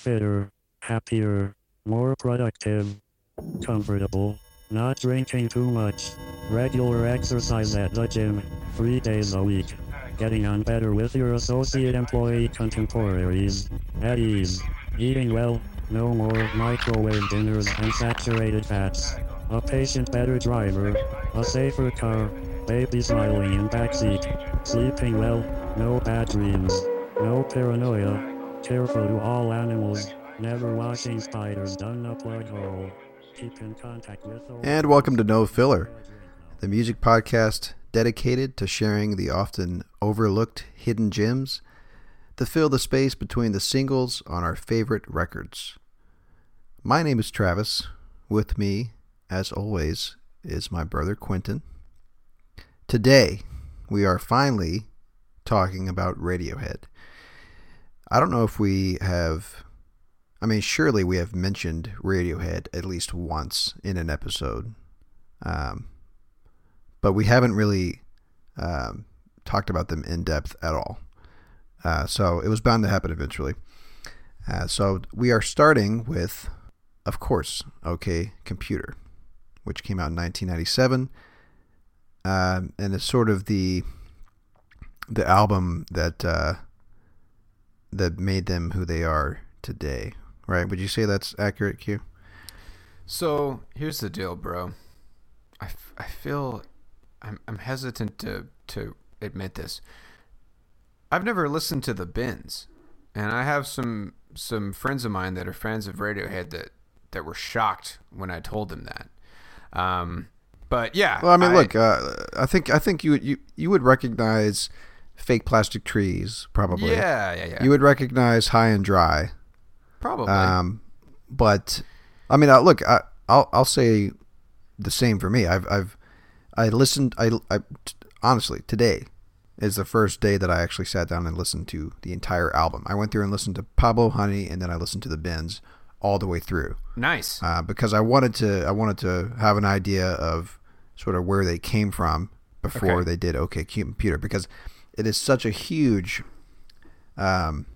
Fitter, happier, more productive, comfortable, not drinking too much, regular exercise at the gym, three days a week, getting on better with your associate employee contemporaries, at ease, eating well, no more microwave dinners and saturated fats, a patient better driver, a safer car, baby smiling in backseat, sleeping well, no bad dreams, no paranoia, Careful to all animals. Never washing spiders down a plug hole. Keep in contact with. And welcome to No Filler, the music podcast dedicated to sharing the often overlooked hidden gems that fill the space between the singles on our favorite records. My name is Travis. With me, as always, is my brother Quentin. Today, we are finally talking about Radiohead. I don't know if we have. I mean, surely we have mentioned Radiohead at least once in an episode, um, but we haven't really um, talked about them in depth at all. Uh, so it was bound to happen eventually. Uh, so we are starting with, of course, OK Computer, which came out in 1997, uh, and it's sort of the the album that uh, that made them who they are today, right? Would you say that's accurate, Q? So here's the deal, bro. I, f- I feel I'm, I'm hesitant to, to admit this. I've never listened to the Bends, and I have some some friends of mine that are fans of Radiohead that, that were shocked when I told them that. Um, but yeah. Well, I mean, I, look, uh, I think I think you you you would recognize fake plastic trees, probably. Yeah, yeah, yeah. You would recognize high and dry. Probably. Um, but I mean, uh, look, I, I'll I'll say the same for me. I've I've I listened. I, I honestly today is the first day that I actually sat down and listened to the entire album. I went through and listened to Pablo Honey, and then I listened to the Bends all the way through. Nice. Uh, because I wanted to I wanted to have an idea of sort of where they came from before Okay. they did OK Computer because it is such a huge um,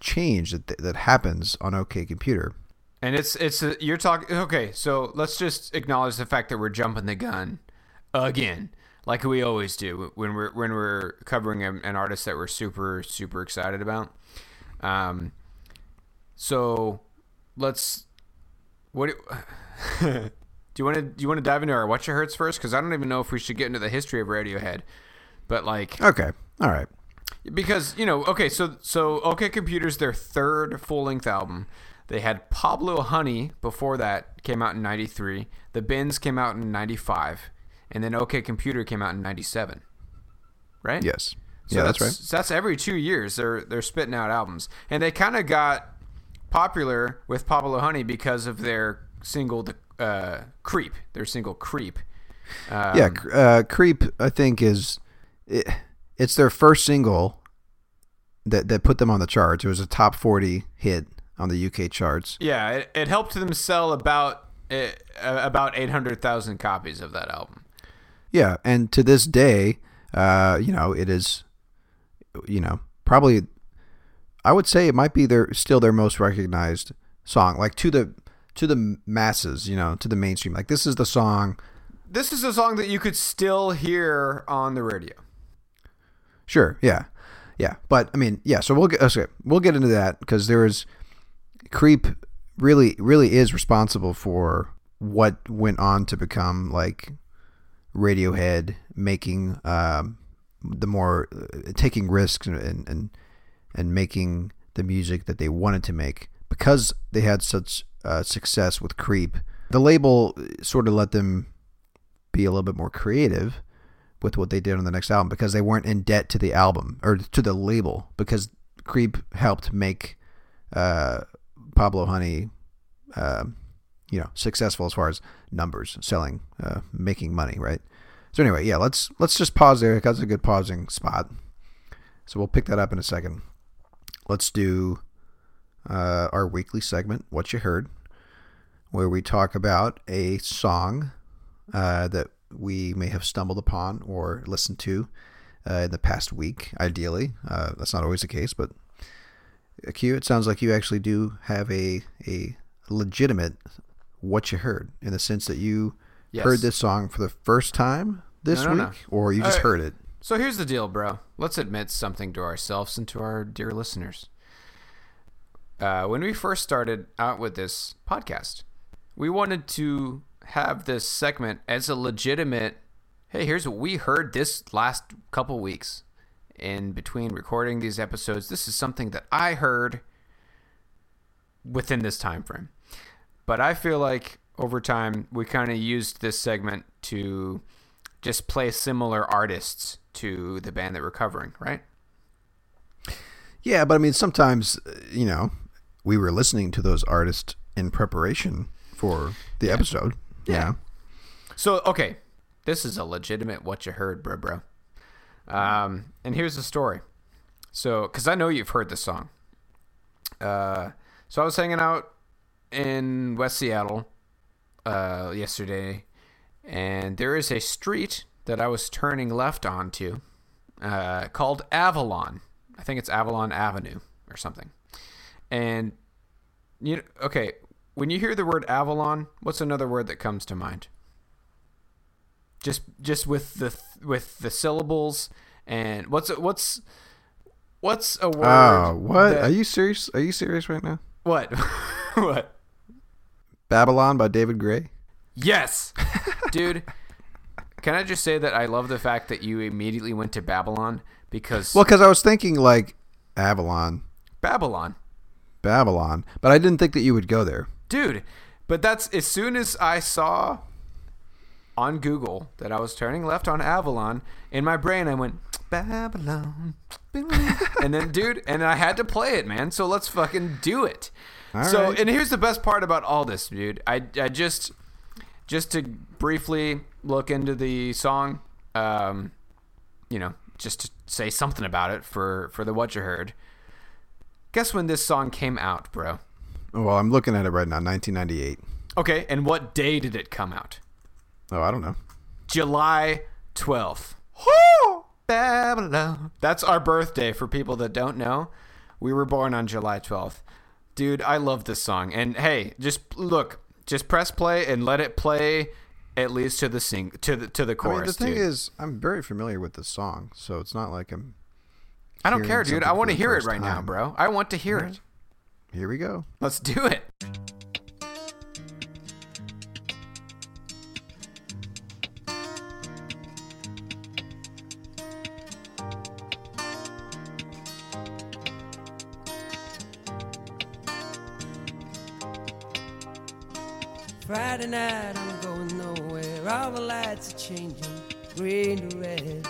change that that happens on OK Computer. And it's it's a, you're talking okay. So let's just acknowledge the fact that we're jumping the gun again, like we always do when we're when we're covering a, an artist that we're super super excited about. Um, so let's what do, you want to do you want to dive into our what your hurts first? Because I don't even know if we should get into the history of Radiohead, but like Okay, all right. because you know okay so so okay computers their third full-length album they had pablo honey before that came out in 93 the bends came out in 95 and then okay computer came out in 97 right Yes. so yeah, that's, right. so that's every two years they're they're spitting out albums and they kind of got popular with pablo honey because of their single uh, creep their single creep um, yeah, uh, Creep. I think is it, it's their first single that that put them on the charts. It was a top forty hit on the UK charts. Yeah, it, it helped them sell about uh, about eight hundred thousand copies of that album. Yeah, and to this day, uh, you know, it is, you know, probably, I would say it might be their still their most recognized song, like to the to the masses, you know, to the mainstream. Like this is the song. This is a song that you could still hear on the radio. Sure, yeah, yeah, but I mean, yeah. So we'll get okay, we'll get into that because there is creep really really is responsible for what went on to become like Radiohead making um, the more uh, taking risks and, and and making the music that they wanted to make because they had such uh, success with Creep. The label sort of let them be a little bit more creative with what they did on the next album because they weren't in debt to the album or to the label because Creep helped make uh, Pablo Honey, uh, you know, successful as far as numbers, selling, uh, making money, right? So anyway, yeah, let's let's just pause there. That's a good pausing spot. So we'll pick that up in a second. Let's do uh, our weekly segment, "What You Heard," where we talk about a song uh, that we may have stumbled upon or listened to uh, in the past week. Ideally, uh, that's not always the case, but Q, it sounds like you actually do have a a legitimate what you heard in the sense that you Yes. heard this song for the first time this No, no, week, no. or you just Uh, heard it. So here's the deal, bro. Let's admit something to ourselves and to our dear listeners. Uh, when we first started out with this podcast, we wanted to have this segment as a legitimate hey, here's what we heard this last couple weeks. In between recording these episodes, this is something that I heard within this time frame. But I feel like over time we kind of used this segment to just play similar artists to the band that we're covering, right? Yeah, but I mean, sometimes uh, you know, we were listening to those artists in preparation for the episode. Yeah. So okay, this is a legitimate what you heard, bro, bro. Um, and here's the story. So, because I know you've heard this song. Uh, so I was hanging out in West Seattle uh, yesterday, and there is a street that I was turning left onto uh, called Avalon. I think it's Avalon Avenue or something. And you know, okay, when you hear the word Avalon, what's another word that comes to mind? Just just with the with the syllables and what's what's what's a word? Oh, what? that- Are you serious? Are you serious right now? what? what? Babylon by David Gray. Yes, dude. Can I just say that I love the fact that you immediately went to Babylon because Well, because I was thinking like Avalon, Babylon, Babylon, but I didn't think that you would go there. Dude. But that's as soon as I saw on Google that I was turning left on Avalon, in my brain I went Babylon, and then dude, and I had to play it, man. So let's fucking do it. All so, right. and here's the best part about all this, dude. I I just just to briefly look into the song, um, you know, just to say something about it for for the what you heard. Guess when this song came out, bro? Well, I'm looking at it right now, 1998. Okay, and what day did it come out? Oh, I don't know. July 12th. Babylon. That's our birthday for people that don't know. We were born on July 12th. Dude, I love this song. And hey, just look, just press play and let it play at least to the sing to the to the I chorus. mean, the thing dude. is, I'm very familiar with the song, so it's not like I'm. I don't care, dude. I want to hear it right now, bro. I want to hear it. Here we go. Let's do it. Friday night, I'm going nowhere. All the lights are changing, green to red.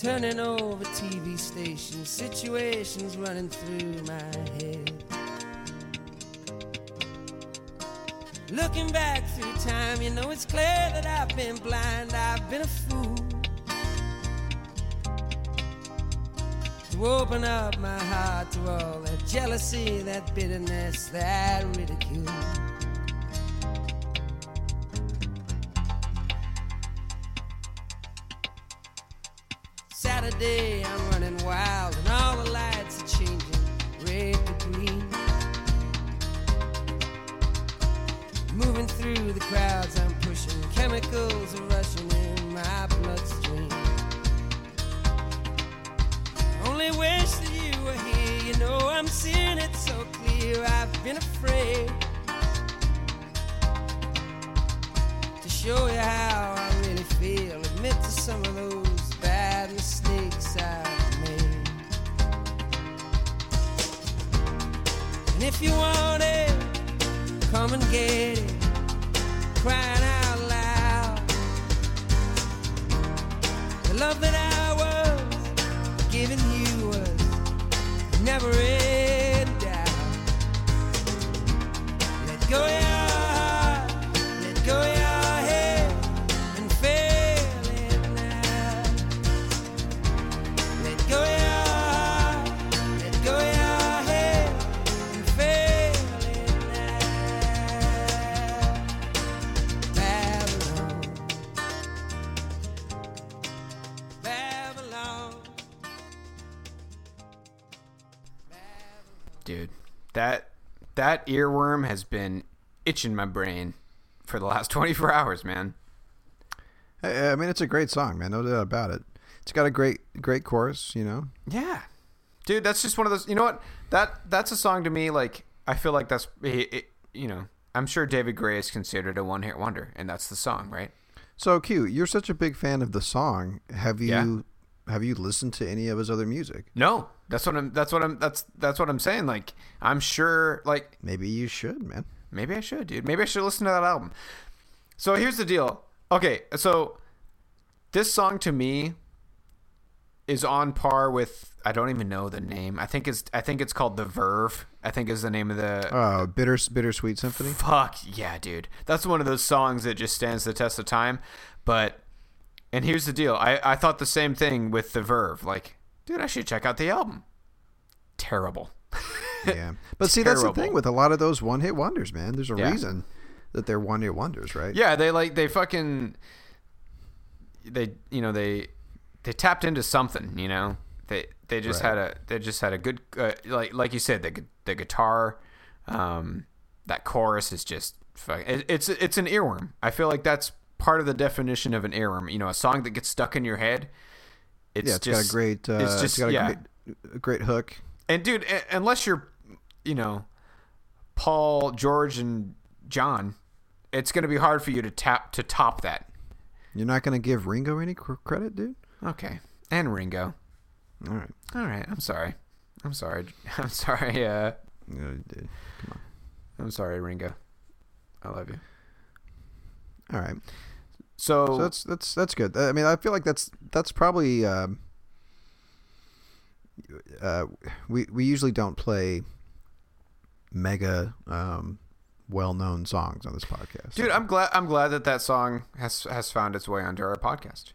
Turning over TV stations, situations running through my head. Looking back through time, you know it's clear that I've been blind, I've been a fool. To open up my heart to all that jealousy, that bitterness, that ridicule. That earworm has been itching my brain for the last 24 hours, man. I, I mean, it's a great song, man. No doubt about it. It's got a great, great chorus. You know. Yeah, dude, that's just one of those. You know what? That that's a song to me. Like I feel like that's it, it, you know. I'm sure David Gray is considered a one hit wonder, and that's the song, right? So, Q, you're such a big fan of the song. Have you Yeah. have you listened to any of his other music? No, that's what I'm. That's what I'm. That's that's what I'm saying. Like I'm sure. Like Maybe you should, man. Maybe I should, dude. Maybe I should listen to that album. So here's the deal. Okay, so this song to me is on par with I don't even know the name. I think it's I think it's called The Verve. I think is the name of the Oh, bitter, bittersweet symphony. Fuck yeah, dude. That's one of those songs that just stands the test of time. But and here's the deal. I I thought the same thing with The Verve. Like, dude, I should check out the album. Terrible. yeah, but see, that's the thing with a lot of those one-hit wonders, man. There's a Yeah. reason that they're one-hit wonders, right? Yeah, they like they fucking they you know they they tapped into something, you know. They they just Right. had a they just had a good uh, like like you said the the guitar um that chorus is just fuck, it, it's it's an earworm. I feel like that's part of the definition of an earworm, you know, a song that gets stuck in your head. It's yeah, it's just got a great, uh, it's it's, just got a yeah. great, a great hook. And dude, u- unless you're, you know, Paul, George, and John, it's going to be hard for you to tap to top that. You're not gonna give Ringo any cr- credit, dude? Okay, and Ringo. All right, All right, I'm sorry. I'm sorry. I'm sorry. Uh, you know, dude. I'm sorry, Ringo. I love you. All right. So, So that's that's that's good. I mean, I feel like that's that's probably um, uh, we we usually don't play mega um, well-known songs on this podcast. dude, I'm glad. I'm glad that that song has has found its way onto our podcast.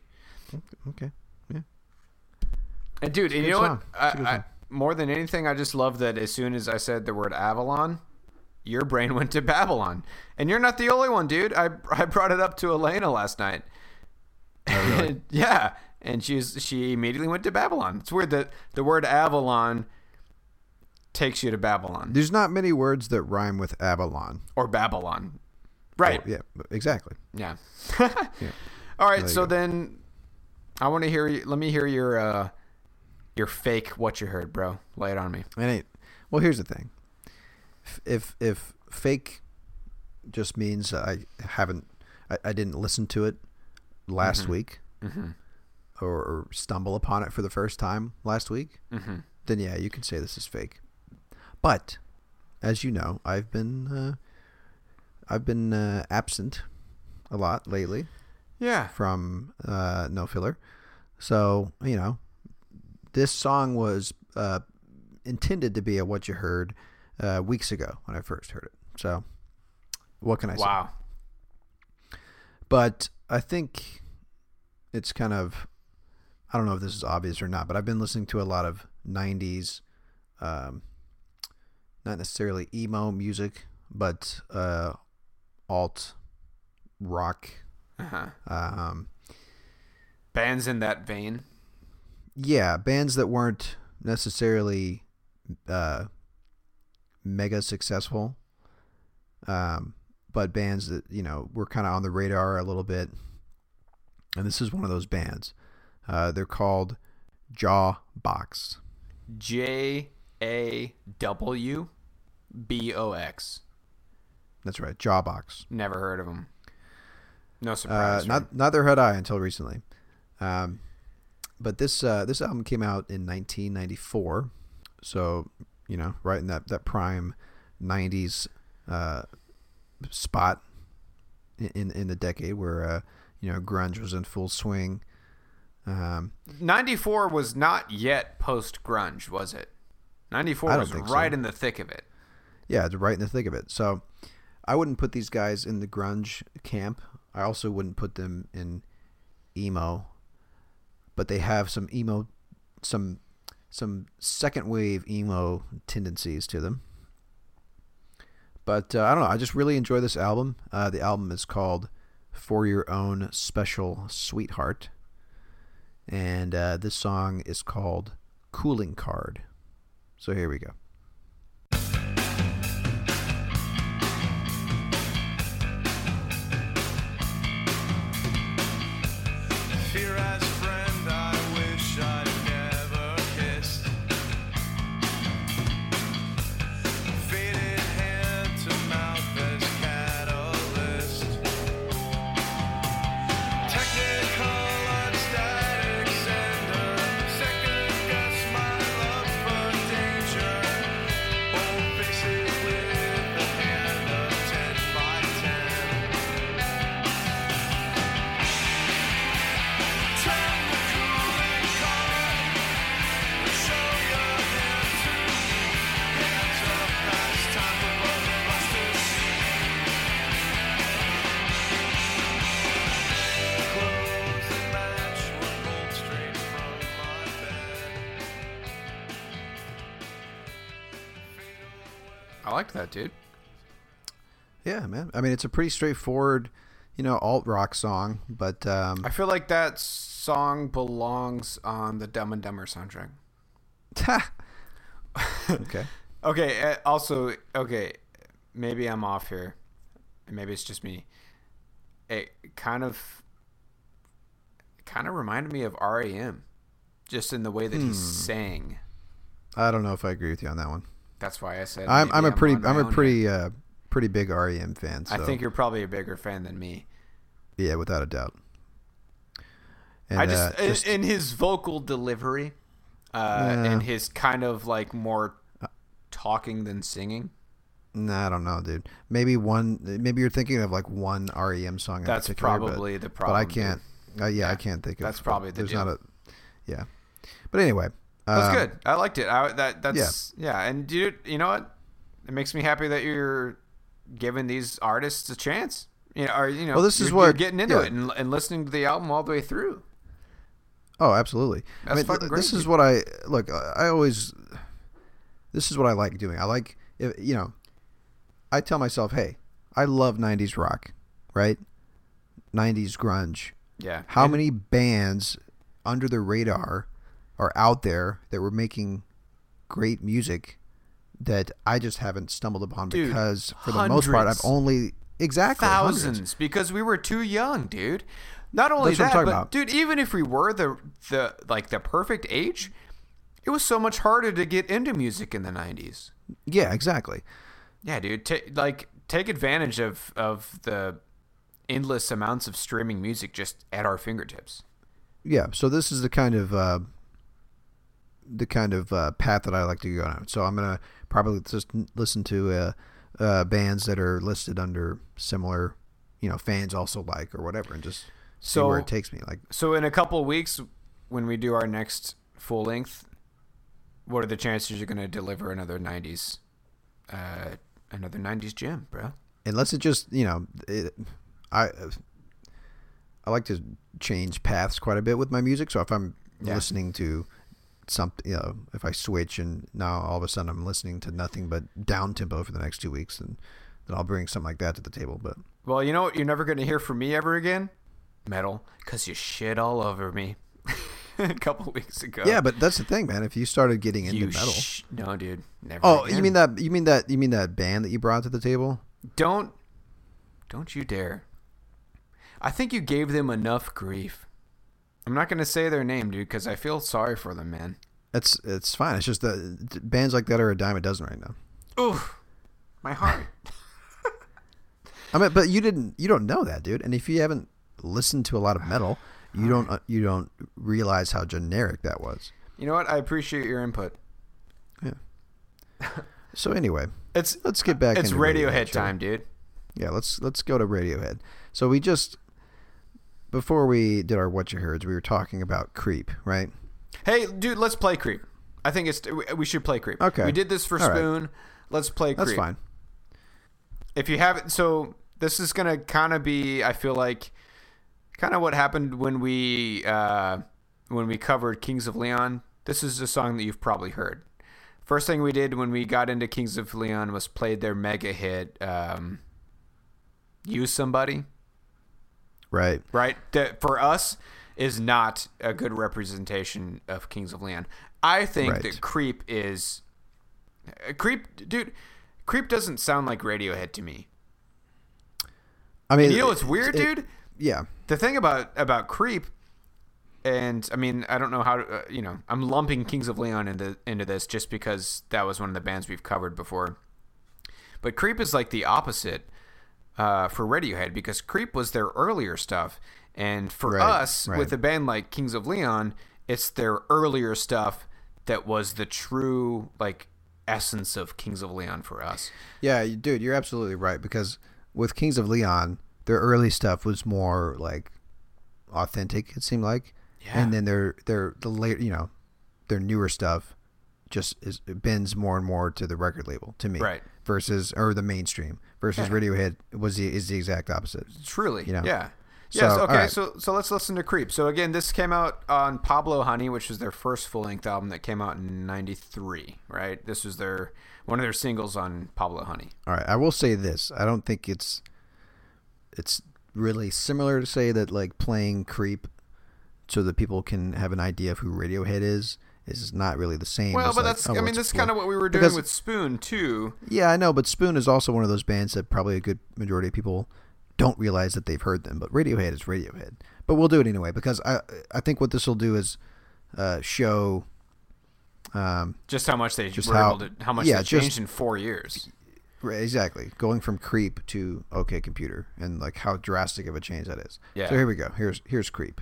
okay. Yeah. And dude, and you know song. what? I, It's a good I, more than anything, I just love that as soon as I said the word Avalon, your brain went to Babylon, and you're not the only one, dude. I I brought it up to Elena last night. really? yeah, and she's she immediately went to Babylon. It's weird that the word Avalon takes you to Babylon There's not many words that rhyme with Avalon. or Babylon, right? Oh, yeah. Exactly. Yeah. All right, so go. then I want to hear you. Let me hear your uh your fake what you heard, bro. Lay it on me. It, well, here's the thing. If if, fake just means I haven't, I, I didn't listen to it last week, or, or stumble upon it for the first time last week, then yeah, you can say this is fake. But as you know, I've been uh, I've been uh, absent a lot lately Yeah. from uh, No Filler. So, you know, this song was uh, intended to be a what you heard uh, weeks ago when I first heard it. So, what can I say? Wow. But I think it's kind of, I don't know if this is obvious or not, but I've been listening to a lot of 90s, um, not necessarily emo music, but uh, alt rock. Uh-huh. Um, Bands in that vein. yeah, bands that weren't necessarily uh, mega successful, um, but bands that you know were kind of on the radar a little bit. And this is one of those bands. Uh, they're called Jawbox. J A W B O X. That's right, Jawbox. Never heard of them. No Uh, surprise. right? not neither had I until recently. Um, but this uh, this album came out in 1994, so you know, right in that that prime 90s uh, spot in- in the decade where uh, you know grunge was in full swing. Um, 94 was not yet post grunge, was it? 94 was think so. right in the thick of it. yeah, it's right in the thick of it. So I wouldn't put these guys in the grunge camp. I also wouldn't put them in emo, but they have some emo, some some second wave emo tendencies to them. But uh, I don't know. I just really enjoy this album. Uh, the album is called "For Your Own Special Sweetheart," and uh, this song is called "Cooling Card." So here we go. Dude. Yeah, man. I mean, it's a pretty straightforward, you know, alt rock song, but um, I feel like that song belongs on the Dumb and Dumber soundtrack. okay. Okay, uh, also, okay, maybe I'm off here. Maybe it's just me. It kind of kind of reminded me of REM just in the way that he sang. I don't know if I agree with you on that one. That's why I said I'm, I'm a pretty, I'm a pretty, uh, pretty big REM fan. So I think you're probably a bigger fan than me. yeah, without a doubt. And, I just, uh, in- just in his vocal delivery, uh, Yeah. and his kind of like more talking than singing. nah, I don't know, dude. Maybe one, maybe you're thinking of like one REM song. That's particular, but- probably the But I can't. Uh, yeah, I can't think of. that's probably the There's deal. not a. Yeah, but anyway, That's um, good. I liked it. I, that that's yeah. And dude, you know what? It makes me happy that you're giving these artists a chance. You know, or you know, Well, this is you're, what- you're getting into yeah. it and, and listening to the album all the way through. Oh, absolutely. I That's mean, fucking this great, is what I look. I always. This is what I like doing. I like, if, you know, I tell myself, hey, I love '90s rock, right? '90s grunge. Yeah. How And- many bands under the radar are out there that were making great music that I just haven't stumbled upon Dude, because, for the most part, I've only exactly thousands hundreds. because we were too young, dude. Not only That's that, but about. dude, even if we were the the like the perfect age, it was so much harder to get into music in the '90s. Yeah, exactly. Yeah, dude. Ta like, take advantage of of the endless amounts of streaming music just at our fingertips. yeah so this is the kind of uh, the kind of uh, path that I like to go down. So I'm gonna probably just listen to uh, uh, bands that are listed under similar, you know, fans also like or whatever, and just see So- where it takes me. Like, So, in a couple of weeks, when we do our next full length, what are the chances you're going to deliver another '90s, uh, another '90s gem, bro? unless it just you know, it, I I like to change paths quite a bit with my music. So if I'm Yeah. listening to something, you know, if I switch and now all of a sudden I'm listening to nothing but down tempo for the next two weeks, then then I'll bring something like that to the table. But Well, you know what? You're never going to hear from me ever again. Metal, because you shit all over me a couple weeks ago. yeah, but that's the thing, man. If you started getting into you metal, sh- no, dude. Never. oh, again. you mean that? You mean that? You mean that band that you brought to the table? Don't, don't you dare. I think you gave them enough grief. I'm not going to say their name, dude, because I feel sorry for them, man. It's it's fine. It's just that bands like that are a dime a dozen right now. Oof, my heart. I mean, but you didn't. You don't know that, dude. And if you haven't listened to a lot of metal, you don't uh, you don't realize how generic that was. You know what? I appreciate your input. Yeah. so anyway, It's let's get back. it's Radiohead we? time, dude. Yeah, let's let's go to Radiohead. So we just before we did our what you Heards, we were talking about Creep, right? Hey, dude, let's play Creep. I think it's we- should play Creep. Okay. We did this for All right. Spoon. Let's play Creep. That's fine. If you haven't, so this is gonna kind of be, I feel like, kind of what happened when we uh, when we covered Kings of Leon. This is a song that you've probably heard. First thing we did when we got into Kings of Leon was played their mega hit, um, "Use Somebody." Right. right? That for us is not a good representation of Kings of Leon. I think Right. that Creep is uh, Creep, dude. Creep doesn't sound like Radiohead to me. I mean, And you know what's weird, it- dude? Yeah. The thing about about Creep, and I mean, I don't know how to, uh, you know, I'm lumping Kings of Leon into into this just because that was one of the bands we've covered before. But Creep is like the opposite uh, for Radiohead because Creep was their earlier stuff, and for Right, us, right. with a band like Kings of Leon, it's their earlier stuff that was the true like essence of Kings of Leon for us. Yeah, dude, you're absolutely right because with Kings of Leon, their early stuff was more like authentic. It seemed like, Yeah. and then their their the later, you know, their newer stuff just is bends more and more to the record label to me, Right. Versus or the mainstream versus Radiohead was the is the exact opposite. Truly, You know? yeah. So, Yes. Okay. right. So so let's listen to Creep. So again, this came out on Pablo Honey, which was their first full length album that came out in '93. Right. This was their one of their singles on Pablo Honey. All right, I will say this: I don't think it's it's really similar to say that like playing Creep so that people can have an idea of who Radiohead is is not really the same. Well, as, but like, that's oh, I mean that's play- kind of what we were doing Because- with Spoon too. Yeah, I know, but Spoon is also one of those bands that probably a good majority of people don't realize that they've heard them. But Radiohead is Radiohead. But we'll do it anyway because I I think what this will do is uh, show um, Just how much they Just were how- able to, how much yeah, they just- changed in four years. Right, exactly. Going from creep to OK Computer and like how drastic of a change that is. Yeah. So here we go. Here's here's creep.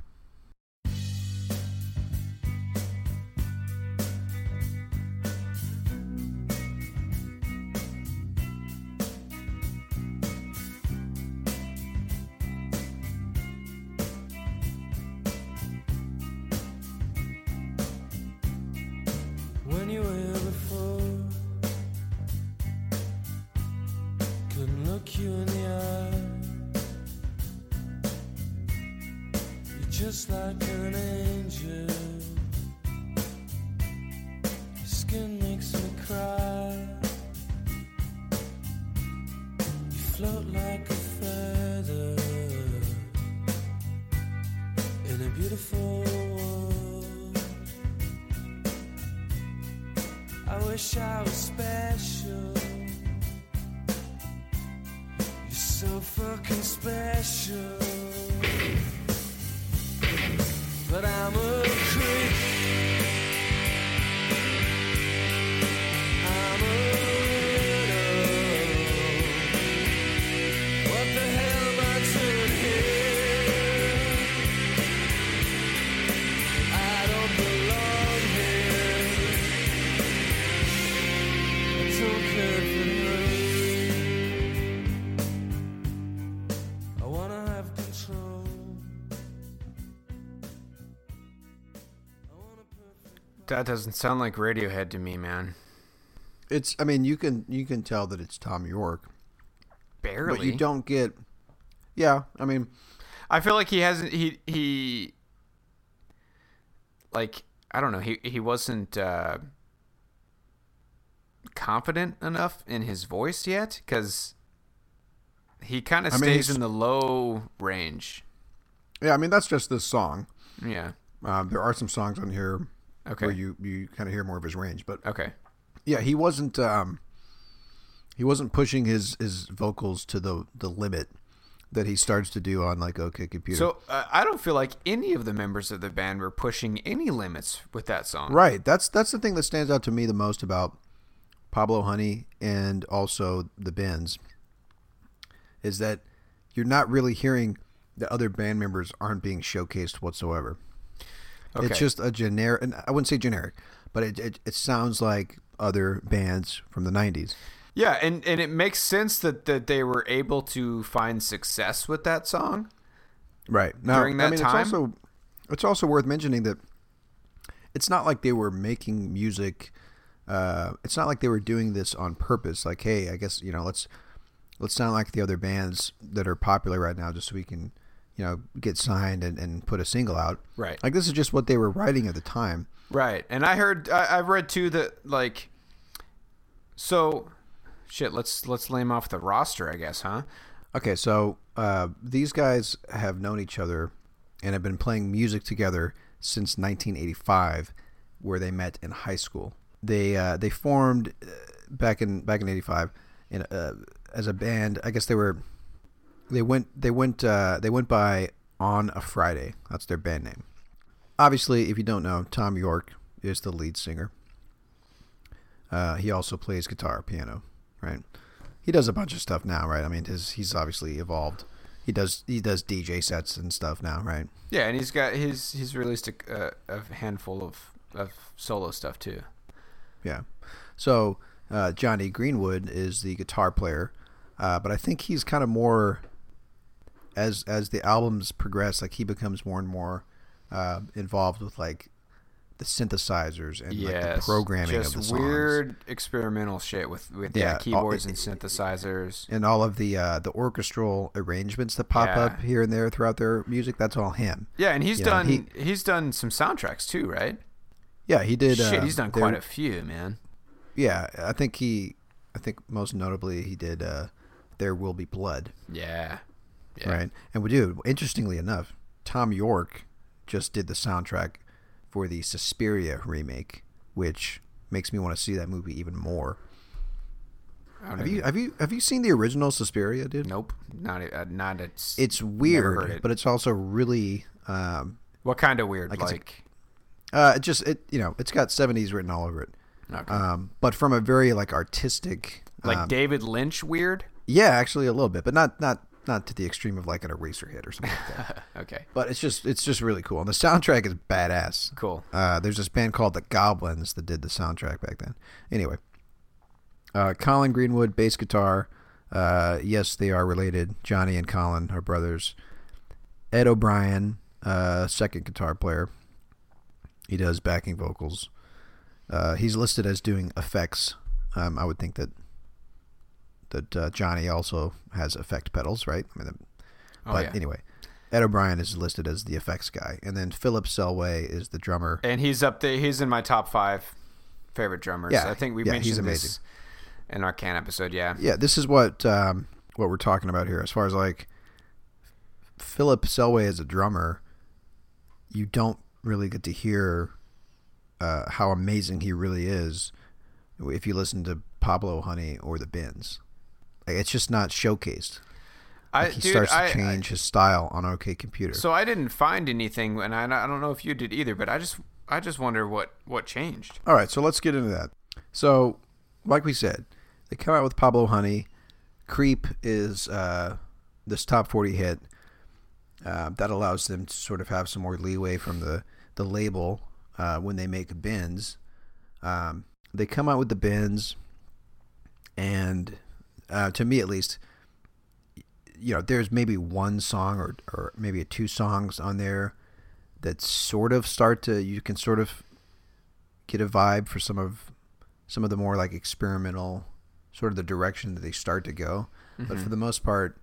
That doesn't sound like Radiohead to me, man. It's I mean you can you can tell that it's Thom Yorke, Barely. but you don't get. Yeah, I mean I feel like he hasn't he he like I don't know, he he wasn't uh confident enough in his voice yet cuz he kind of I mean, stays in the low range. yeah I mean that's just this song. Yeah. Um, there are some songs on here Okay. where you you kind of hear more of his range, but Okay. yeah, he wasn't um he wasn't pushing his his vocals to the the limit that he starts to do on like OK Computer. So uh, I don't feel like any of the members of the band were pushing any limits with that song. Right. That's that's the thing that stands out to me the most about Pablo Honey and also the Bends is that you're not really hearing the other band members aren't being showcased whatsoever. Okay. It's just a generic, and I wouldn't say generic, but it, it it sounds like other bands from the '90s. Yeah, and, and it makes sense that, that they were able to find success with that song. Right now, During that I mean, time? it's also it's also worth mentioning that it's not like they were making music. Uh, it's not like they were doing this on purpose. Like, hey, I guess you know, let's let's sound like the other bands that are popular right now, just so we can, you know, get signed and, and put a single out. Right. Like this is just what they were writing at the time. Right, and I heard I, I've read too that like, so, shit. Let's let's lay 'em off the roster, I guess, huh? Okay, so uh, these guys have known each other and have been playing music together since 1985, where they met in high school. They uh, they formed uh, back in back in '85 in uh, as a band. I guess they were they went they went uh, they went by on a Friday. That's their band name. Obviously, if you don't know, Thom Yorke is the lead singer. Uh, he also plays guitar, piano, right? He does a bunch of stuff now, right? I mean, his he's obviously evolved. He does he does DJ sets and stuff now, right? Yeah, and he's got his he's released a, a, a handful of of solo stuff too. Yeah. So uh, Jonny Greenwood is the guitar player, uh, but I think he's kind of more as as the albums progress, like he becomes more and more uh, involved with like the synthesizers and like the programming just of the songs. weird experimental shit with with yeah, Yeah, all- keyboards and it- synthesizers. and all of the uh, the orchestral arrangements that pop Yeah. up here and there throughout their music. That's all him. Yeah, and he's You know, done he- he's done some soundtracks too, right? Yeah, he did. Shit, uh, he's done quite a few, man. Yeah, I think he. I think most notably he did. Uh, there will be blood. Yeah. Yeah. Right. And we do. Interestingly enough, Thom Yorke just did the soundtrack for the Suspiria remake, which makes me want to see that movie even more. Have you have you have you seen the original Suspiria, dude? Nope. Not a, uh, not a. It's weird, it. but it's also really um what kind of weird? Like Like, a- uh it just it you know, it's got 70s written all over it. okay. Um but from a very like artistic like um, David Lynch weird. Yeah, actually a little bit, but not not not to the extreme of like an Eraserhead or something like that. Okay. But it's just it's just really cool. And the soundtrack is badass. Cool. Uh, there's this band called the Goblins that did the soundtrack back then. Anyway, uh, Colin Greenwood, bass guitar. Uh, yes, they are related. Jonny and Colin are brothers. Ed O'Brien, uh, second guitar player. He does backing vocals. Uh, he's listed as doing effects. Um, I would think that that uh, Jonny also has effect pedals, right? I mean, Oh, but yeah. anyway, Ed O'Brien is listed as the effects guy, and then Philip Selway is the drummer. And he's up there. He's in my top five favorite drummers. Yeah, I think we yeah, mentioned he's this in our can episode. Yeah. Yeah, this is what um, what we're talking about here. As far as like Philip Selway as a drummer, you don't really get to hear uh, how amazing he really is if you listen to Pablo Honey or the Bends. Like, it's just not showcased. I Like, he dude, starts to I- I- change his style on OK Computer. So I didn't find anything, and I, I don't know if you did either. But I just I just wonder what what changed. All right, so let's get into that. So, like we said, they come out with Pablo Honey. Creep is uh, this top 40 hit. Uh, that allows them to sort of have some more leeway from the, the label uh, when they make bends. Um, they come out with the bends, and uh, to me at least, you know, there's maybe one song or, or maybe two songs on there that sort of start to, you can sort of get a vibe for some of some of the more like experimental sort of the direction that they start to go. But for the most part,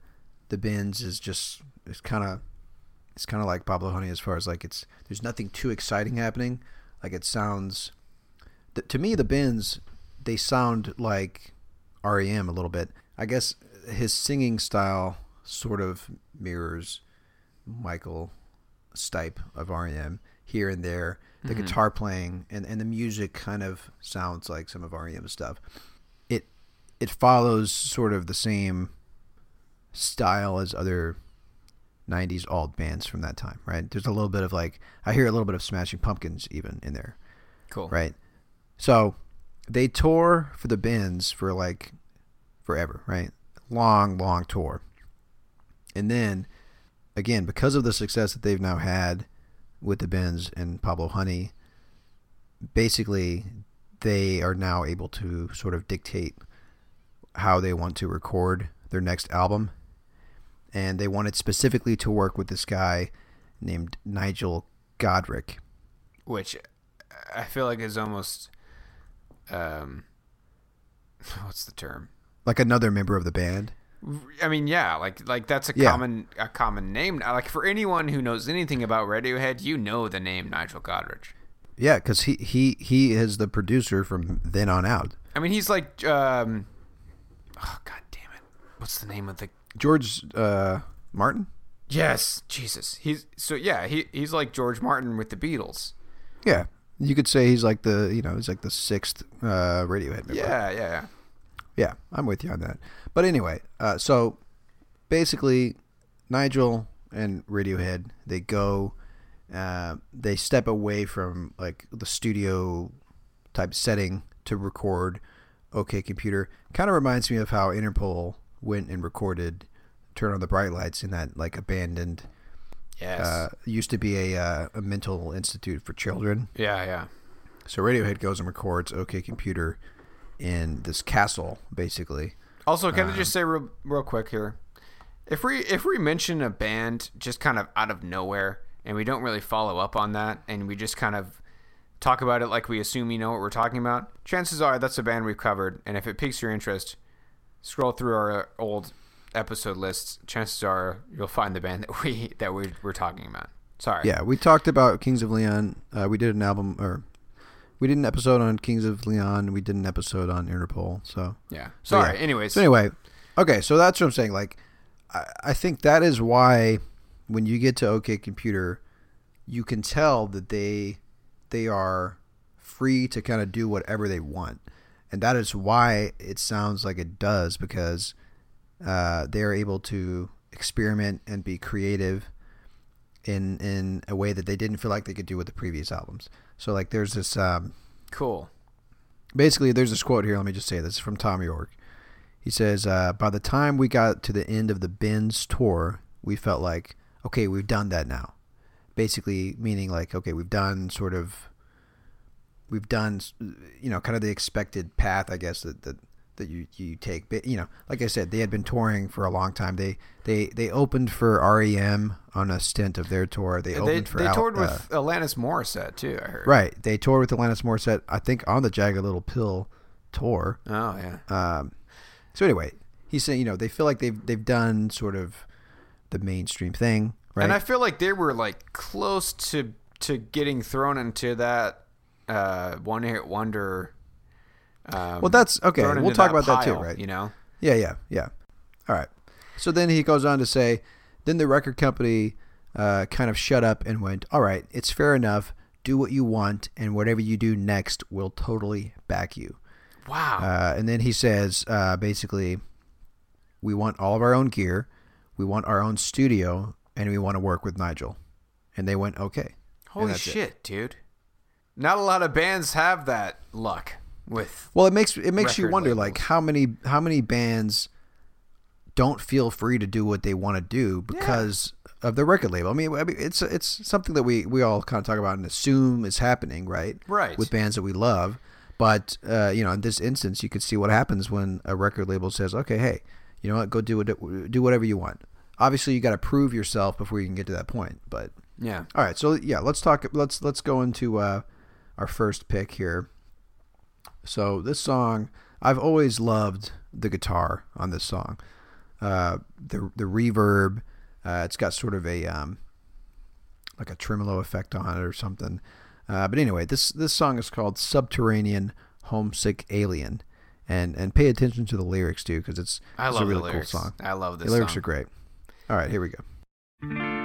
the bends is just it's kind of it's kind of like Pablo Honey as far as like it's there's nothing too exciting happening. Like it sounds to me the bends they sound like REM a little bit. I guess his singing style sort of mirrors Michael Stipe of REM here and there. The mm-hmm. guitar playing and, and the music kind of sounds like some of REM stuff. It it follows sort of the same style as other 90s alt bands from that time, right? There's a little bit of like I hear a little bit of Smashing Pumpkins even in there, Cool. right? So they tour for the bends for like forever, right? Long, long tour. And then again, because of the success that they've now had with the Bends and Pablo Honey, basically they are now able to sort of dictate how they want to record their next album. And they wanted specifically to work with this guy named Nigel Godrich. which I feel like is almost um what's the term? Like another member of the band. I mean, yeah, like like that's a Yeah. common a common name. Like for anyone who knows anything about Radiohead, you know the name Nigel Godrich. Yeah, because he, he, he is the producer from then on out. I mean, he's like um oh god damn it. What's the name of the George uh, Martin? Yes, Jesus. He's so yeah, he he's like George Martin with the Beatles. Yeah. You could say he's like the, you know, he's like the sixth uh, Radiohead member. Yeah, yeah, yeah. Yeah, I'm with you on that. But anyway, uh, so basically, Nigel and Radiohead they go, uh, they step away from like the studio type setting to record OK Computer. Kind of reminds me of how Interpol went and recorded "Turn on the Bright Lights" in that like abandoned. Yes. Uh, used to be a uh, a mental institute for children. yeah, yeah. So Radiohead goes and records OK Computer in this castle, basically. Also, can I Um, just say real, real quick here? If we if we mention a band just kind of out of nowhere and we don't really follow up on that and we just kind of talk about it like we assume you know what we're talking about, chances are that's a band we've covered. And if it piques your interest, scroll through our old episode lists. Chances are you'll find the band that we that we we're talking about. Sorry. Yeah, we talked about Kings of Leon. Uh, we did an album, or we did an episode on Kings of Leon. We did an episode on Interpol. So, Yeah. so Sorry. yeah. Anyways. So anyway, okay, so that's what I'm saying. Like, I, I think that is why when you get to OK Computer, you can tell that they they are free to kind of do whatever they want, and that is why it sounds like it does because uh, they are able to experiment and be creative in in a way that they didn't feel like they could do with the previous albums. So like, there's this. Um, Cool. basically there's this quote here let me just say this from Thom Yorke he says uh, by the time we got to the end of the bends tour we felt like okay we've done that now basically meaning like okay we've done sort of we've done you know kind of the expected path i guess that that, that you, you take but you know like i said they had been touring for a long time they they they opened for R.E.M. on a stint of their tour they They, opened for they Al- toured uh, with Alanis Morissette too. I heard. right they toured with Alanis Morissette I think on the Jagged Little Pill tour Oh yeah. um, so anyway, he's saying you know they feel like they've they've done sort of the mainstream thing, right? And I feel like they were like close to to getting thrown into that uh, one hit wonder. Um, well, that's okay. We'll talk about that too, right? You know. Yeah, yeah, yeah. All right. So then he goes on to say, then the record company uh, kind of shut up and went, all right, it's fair enough. Do what you want, and whatever you do next, we'll totally back you. Wow. Uh, and then he says, uh, basically, we want all of our own gear, we want our own studio, and we want to work with Nigel. And they went, okay. Holy that's it. shit, dude! Not a lot of bands have that luck with. Well, it makes it makes you wonder, labels. like how many how many bands don't feel free to do what they want to do because of the record label. I mean, I mean, it's it's something that we we all kind of talk about and assume is happening, right? Right. With bands that we love, but uh, you know, in this instance, you could see what happens when a record label says, "Okay, hey, you know what? Go do it. Do whatever you want." Obviously, you got to prove yourself before you can get to that point. But Yeah. all right, so yeah, let's talk. Let's let's go into uh, our first pick here. So this song, I've always loved the guitar on this song. Uh, the the reverb, uh, it's got sort of a um, like a tremolo effect on it or something. Uh, but anyway, this this song is called "Subterranean Homesick Alien," and and pay attention to the lyrics too because it's, I it's love a really cool song. I love this. The lyrics song. are great. All right, here we go.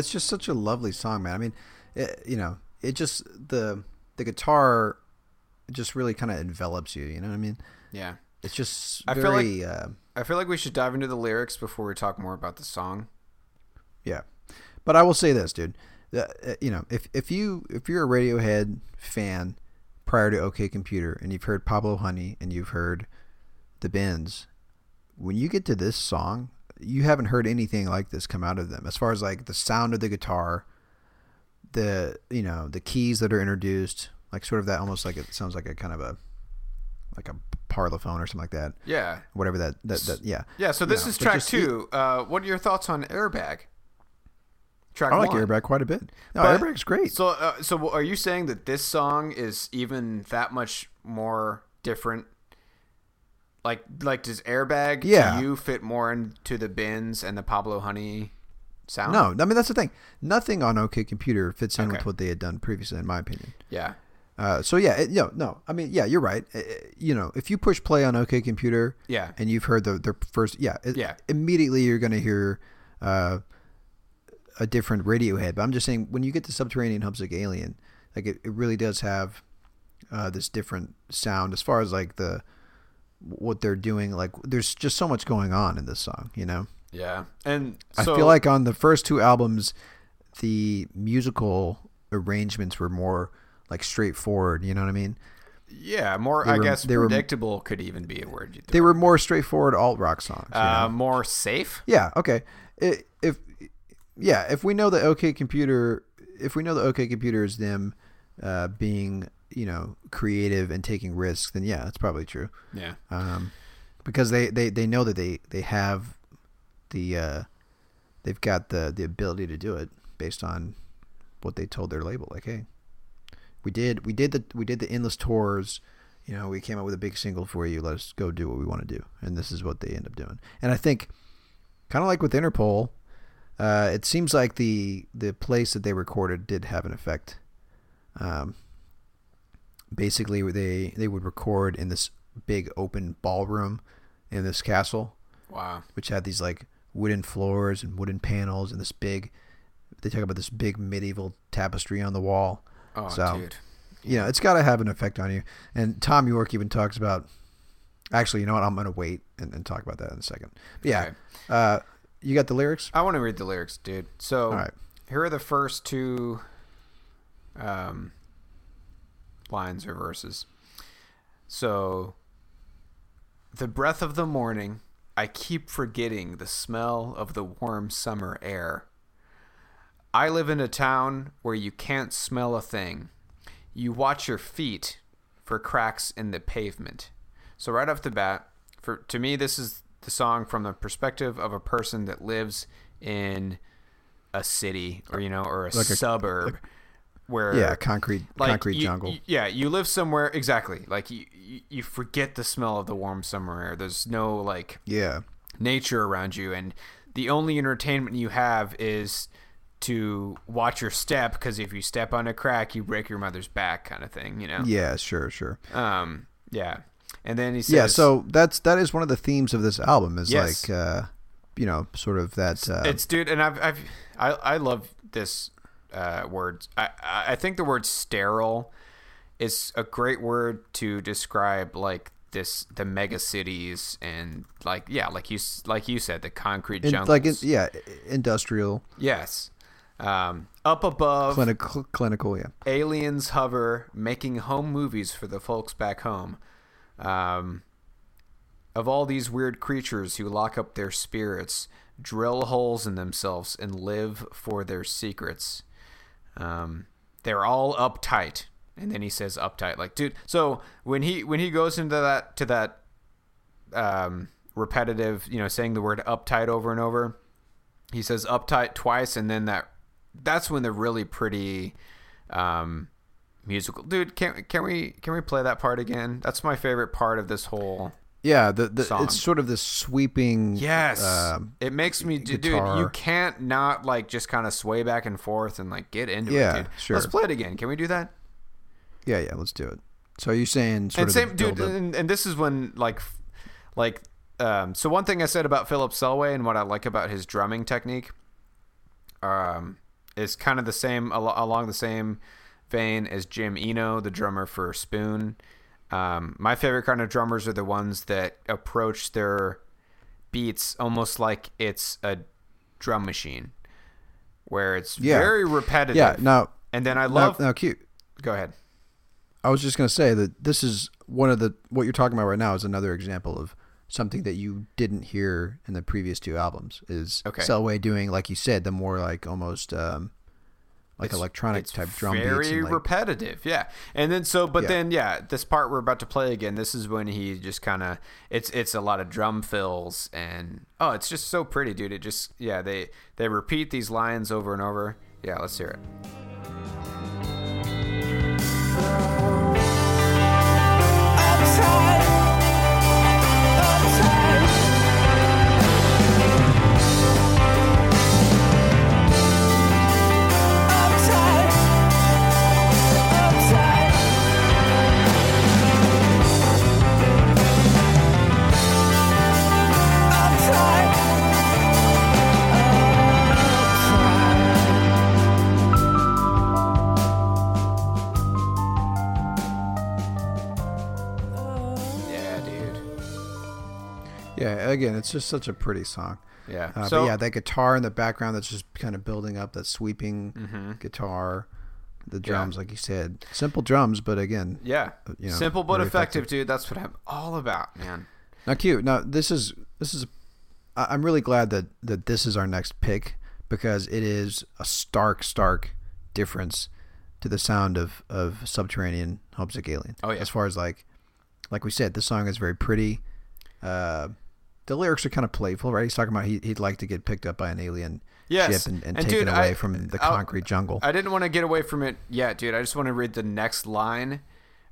It's just such a lovely song, man. I mean, it, you know, it just the the guitar just really kind of envelops you. You know what I mean? Yeah. It's just I feel very uh, I feel like we should dive into the lyrics before we talk more about the song. yeah. But I will say this, dude. Uh, uh, you know, if if you if you're a Radiohead fan prior to OK Computer and you've heard Pablo Honey and you've heard the Bends, when you get to this song, you haven't heard anything like this come out of them. As far as like the sound of the guitar, the you know the keys that are introduced, like sort of that almost like it sounds like a kind of a like a parlophone or something like that. Yeah. Whatever that that, that yeah. Yeah, so You this know, is track just- two. Uh, what are your thoughts on Airbag? Track I like one. Airbag quite a bit. No, But- Airbag's great. So, uh, so are you saying that this song is even that much more different? Like, like does Airbag Yeah. to you fit more into the Bends and the Pablo Honey sound? No, I mean that's the thing. Nothing on OK Computer fits in with what they had done previously, in my opinion. Yeah. Uh, so yeah, it, no, no. I mean, yeah, you're right. Uh, you know, if you push play on OK Computer, Yeah. and you've heard the their first, yeah, it, Yeah. immediately you're gonna hear uh, a different Radiohead. But I'm just saying, when you get to Subterranean Homesick Alien, like it, it really does have uh, this different sound as far as like the what they're doing. Like, there's just so much going on in this song, you know. Yeah. And I feel like on the first two albums, the musical arrangements were more like straightforward. You know what I mean? yeah, more, they I were- guess, they were- predictable could even be a word. You They were more straightforward alt rock songs. you uh, know? more safe. Yeah. Okay. I if yeah, if we know the OK Computer, if we know the OK Computer is them uh, being you know creative and taking risks, then yeah, that's probably true. Yeah. Um, because they, they, they know that they, they have the uh, they've got the the ability to do it based on what they told their label. Like, hey, we did we did the we did the endless tours. You know, we came up with a big single for you. Let us go do what we want to do, and this is what they end up doing. And I think, kind of like with Interpol, uh, it seems like the the place that they recorded did have an effect. Um, basically, they they would record in this big open ballroom in this castle, Wow. which had these like wooden floors and wooden panels and this big. They talk about this big medieval tapestry on the wall. Oh, So, dude. You know, it's got to have an effect on you. And Thom Yorke even talks about. Actually, you know what? I'm gonna wait and, and talk about that in a second. But yeah, Okay. uh, you got the lyrics. I want to read the lyrics, dude. So right. here are the first two um, lines or verses. So, the breath of the morning, I keep forgetting the smell of the warm summer air. I live in a town where you can't smell a thing. You watch your feet for cracks in the pavement. So right off the bat, for to me this is the song from the perspective of a person that lives in a city or you know or a Like a- suburb where Yeah, concrete concrete you- jungle. you- yeah, you live somewhere exactly like you, you you forget the smell of the warm summer air. There's no like yeah. nature around you, and the only entertainment you have is to watch your step because if you step on a crack, you break your mother's back, kind of thing. You know. Yeah, sure, sure. Um. Yeah. And then he says, yeah, so that's that is one of the themes of this album is Yes. like uh you know, sort of that uh it's dude, and I've, I've I I love this uh, word. I I think the word sterile is a great word to describe like this the mega cities and like yeah like you like you said the concrete in, jungles like in, yeah, industrial, yes. Um up above clinical clinical, yeah. aliens hover making home movies for the folks back home. Um of all these weird creatures who lock up their spirits drill holes in themselves and live for their secrets um they're all uptight. And then he says uptight like dude so when he when he goes into that to that um repetitive you know saying the word uptight over and over he says uptight twice and then that that's when the really pretty um musical. Dude can can we can we play that part again? That's my favorite part of this whole Yeah, the, the Song. it's sort of this sweeping yes. um, it makes me dude you can't not like just kind of sway back and forth and like get into Yeah, it Yeah, sure. let's play it again. Can we do that? Yeah, yeah, let's do it. So you're saying sort and of same dude and, and this is when like like um so one thing i said about philip selway and what i like about his drumming technique um is kind of the same al- along the same vein as jim eno the drummer for spoon um my favorite kind of drummers are the ones that approach their beats almost like it's a drum machine where it's Yeah. very repetitive Yeah, now and then i now, love now cute. go ahead I was just gonna say that this is one of the what you're talking about right now is another example of something that you didn't hear in the previous two albums. Is Okay. Selway doing like you said the more like almost um, like It's- electronic it's type drum very beats and like repetitive yeah. And then so but Yeah. then yeah this part we're about to play again this is when he just kind of it's it's a lot of drum fills and oh it's just so pretty dude. It just yeah they they repeat these lines over and over. Yeah let's hear it Again, it's just such a pretty song. yeah Uh, so but yeah, that guitar in the background that's just kind of building up that sweeping Mm-hmm. guitar, the drums, like you said, simple drums, but again, yeah you know, simple but very effective, dude that's what i'm all about man Now, cute. Now, this is this is. I'm really glad that that this is our next pick because it is a stark, stark difference to the sound of of Subterranean Homesick Alien. Oh, yeah. As far as like, like we said, this song is very pretty. Uh, the lyrics are kind of playful, right? He's talking about he, he'd like to get picked up by an alien Yes. ship and, and, And taken dude, away I- from the I'll- concrete jungle. I didn't want to get away from it yet, dude. I just want to read the next line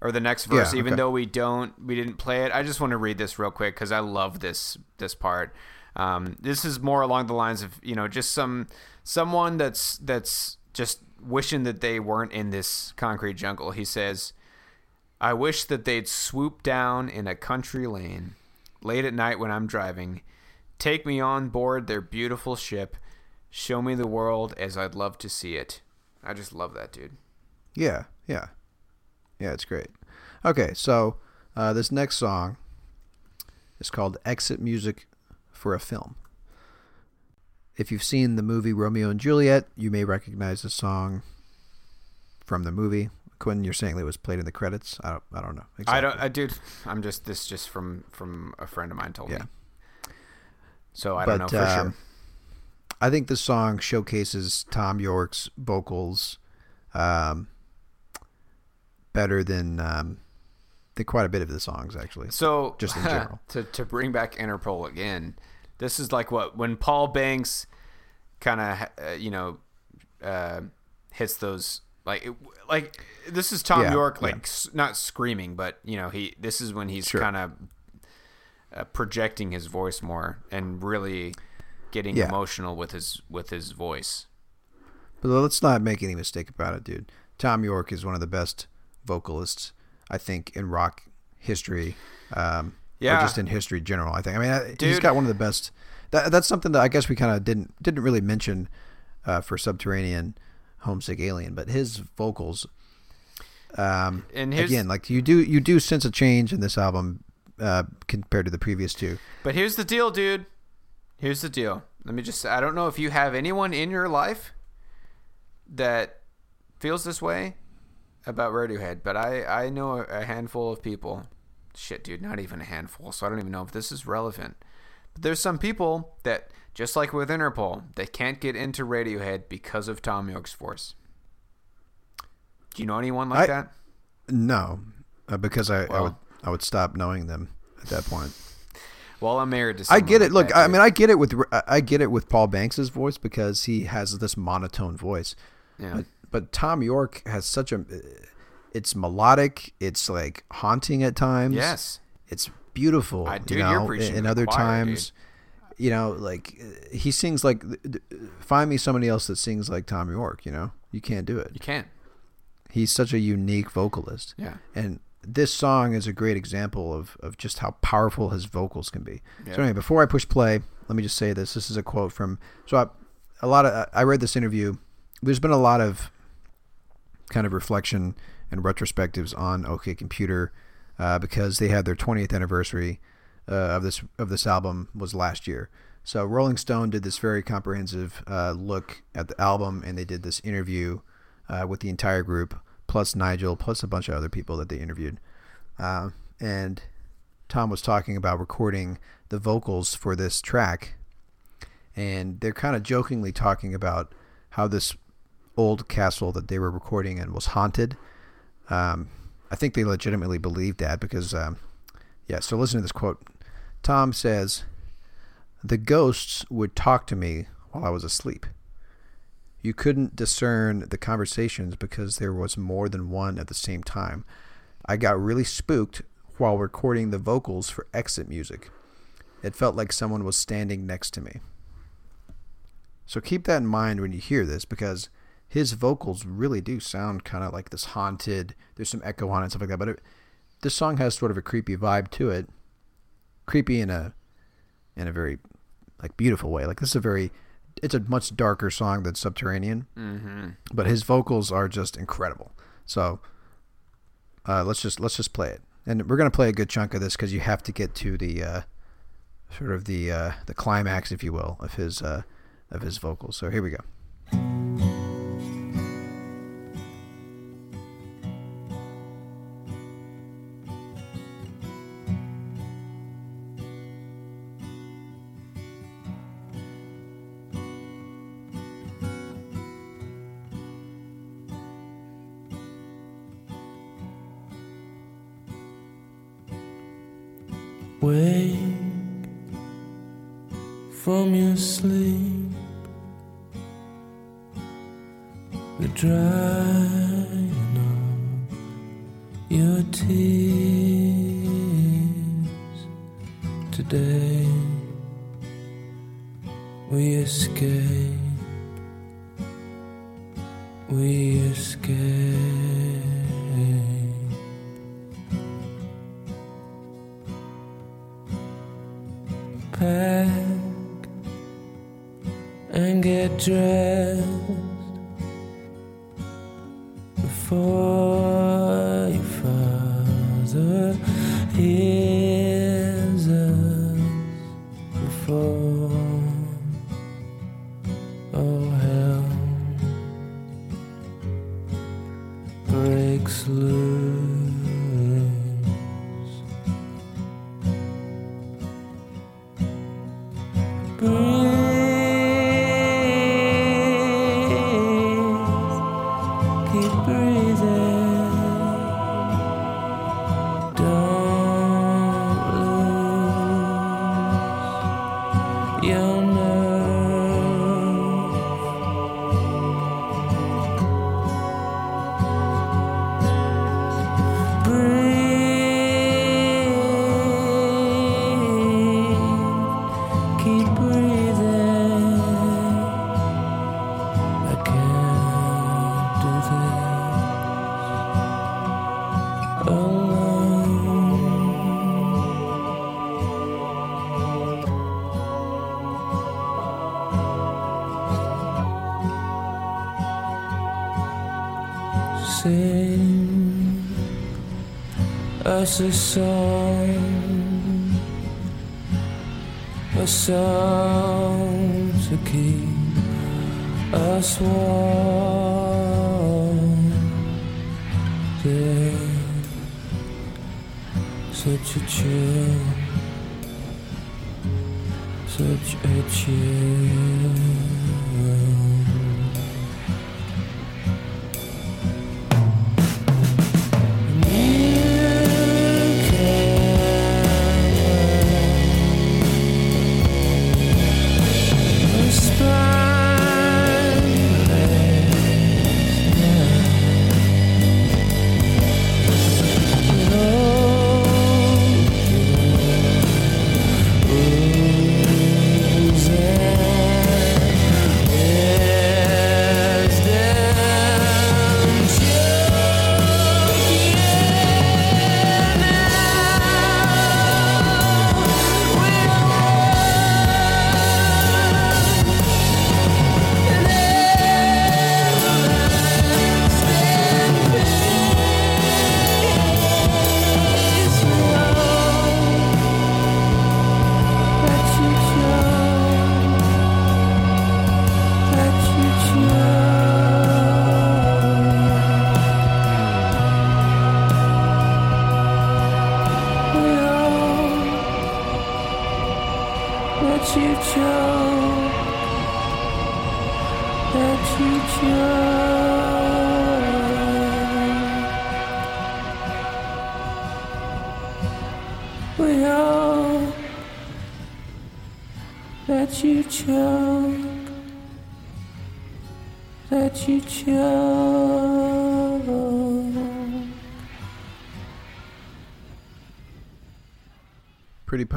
or the next verse, Yeah, even okay. though we don't, we didn't play it. I just want to read this real quick because I love this this part. Um, this is more along the lines of you know just some someone that's that's just wishing that they weren't in this concrete jungle. He says, "I wish that they'd swoop down in a country lane late at night when I'm driving." Take me on board their beautiful ship. Show me the world as I'd love to see it. I just love that, dude. Yeah, yeah, yeah. It's great. Okay, so uh, this next song is called "Exit Music for a Film." If you've seen the movie Romeo and Juliet, you may recognize the song from the movie. Quinn, you're saying it was played in the credits. I don't. I don't know. Exactly. I don't, I, dude. I'm just this just from from a friend of mine told Yeah. me. So I don't know for um, sure. I think this song showcases Thom Yorke's vocals um, better than um, than quite a bit of the songs, actually. So just in general. to to bring back Interpol again, this is like what when Paul Banks kind of uh, you know uh, hits those like it- like this is Tom Yeah, York yeah. like s- not screaming, but you know he this is when he's Sure. kind of uh, projecting his voice more and really getting Yeah. emotional with his with his voice. But let's not make any mistake about it, dude. Thom Yorke is one of the best vocalists, I think, in rock history. Um, Yeah. Or just in history in general, I think. I mean, I- he's got one of the best. That, that's something that I guess we kind of didn't didn't really mention uh, for Subterranean, Homesick Alien, but his vocals. Um, And here's- again, like you do, you do sense a change in this album uh, compared to the previous two. But here's the deal, dude. Here's the deal. Let me just I don't know if you have anyone in your life that feels this way about Radiohead, but I I know a handful of people. Shit, dude, not even a handful. So I don't even know if this is relevant. But there's some people that just like with Interpol, they can't get into Radiohead because of Thom Yorke's voice. Do you know anyone like I- that? No, uh, because I, I would I would stop knowing them at that point. Well, I'm married to I get it. like Look, I dude. mean, I get it with I- get it with Paul Banks's voice because he has this monotone voice. Yeah. But but Thom Yorke has such a it's melodic, it's like haunting at times. Yes. It's beautiful. I- you dude, you're know, and other choir, times you know, like he sings like find me somebody else that sings like Thom Yorke, you know? You can't do it. You can't. He's such a unique vocalist. Yeah. And this song is a great example of, of just how powerful his vocals can be. Yeah. So anyway, before I push play, let me just say this. This is a quote from so I, a lot of I read this interview. There's been a lot of kind of reflection and retrospectives on OK Computer uh, because they had their 20th anniversary uh, of this of this album was last year. So Rolling Stone did this very comprehensive uh, look at the album, and they did this interview uh, with the entire group, plus Nigel, plus a bunch of other people that they interviewed. Uh, and Thom was talking about recording the vocals for this track, and they're kind of jokingly talking about how this old castle that they were recording in was haunted. Um, I think they legitimately believed that because, um, yeah. So listen to this quote. Thom says, "The ghosts would talk to me while I was asleep. You couldn't discern the conversations because there was more than one at the same time. I got really spooked while recording the vocals for exit music. It felt like someone was standing next to me." So keep that in mind when you hear this because his vocals really do sound kind of like this haunted. There's some echo on it and stuff like that, but it, this song has sort of a creepy vibe to it. Creepy in a in a very like beautiful way. Like this is a very it's a much darker song than Subterranean, Mm-hmm. but his vocals are just incredible. So uh, let's just let's just play it, and we're gonna play a good chunk of this because you have to get to the uh, sort of the uh, the climax, if you will, of his uh, of his vocals. So here we go. Breaks loose us a song, a song to keep us warm. There's such a chill, such a chill.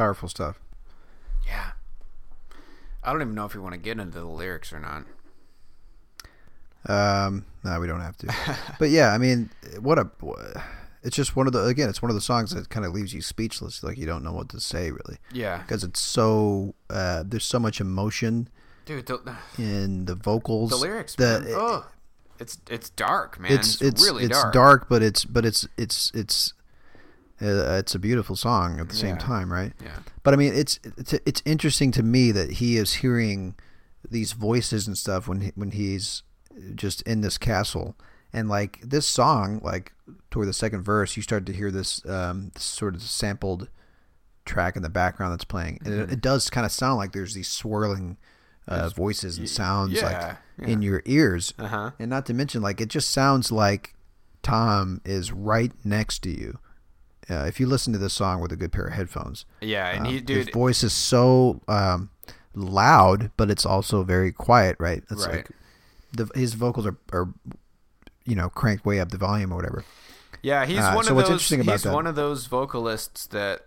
Powerful stuff. Yeah. I don't even know if you want to get into the lyrics or not. Um, no, we don't have to. but yeah, I mean, what a. It's just one of the again. It's one of the songs that kind of leaves you speechless. Like you don't know what to say really, Yeah. because it's so. Uh, there's so much emotion Dude, the, in the vocals. the lyrics, The- man. oh, it's it's dark, man. it's it's really it's dark. dark. but it's but it's it's it's it's a beautiful song at the same Yeah. time, right? Yeah. But I mean, it's it's it's interesting to me that he is hearing these voices and stuff when he, when he's just in this castle, and like this song, like toward the second verse, you start to hear this, um, this sort of sampled track in the background that's playing, and Mm-hmm. it, it does kind of sound like there's these swirling uh, voices and sounds yeah, like in your ears, Uh-huh. and not to mention like it just sounds like Thom is right next to you. Uh, if you listen to this song with a good pair of headphones, Yeah, and um, he, his voice is so um, loud, but it's also very quiet, right? It's Right. like the, his vocals are, are, you know, cranked way up the volume or whatever. Yeah, he's Uh, one so of those. he's that- one of those vocalists that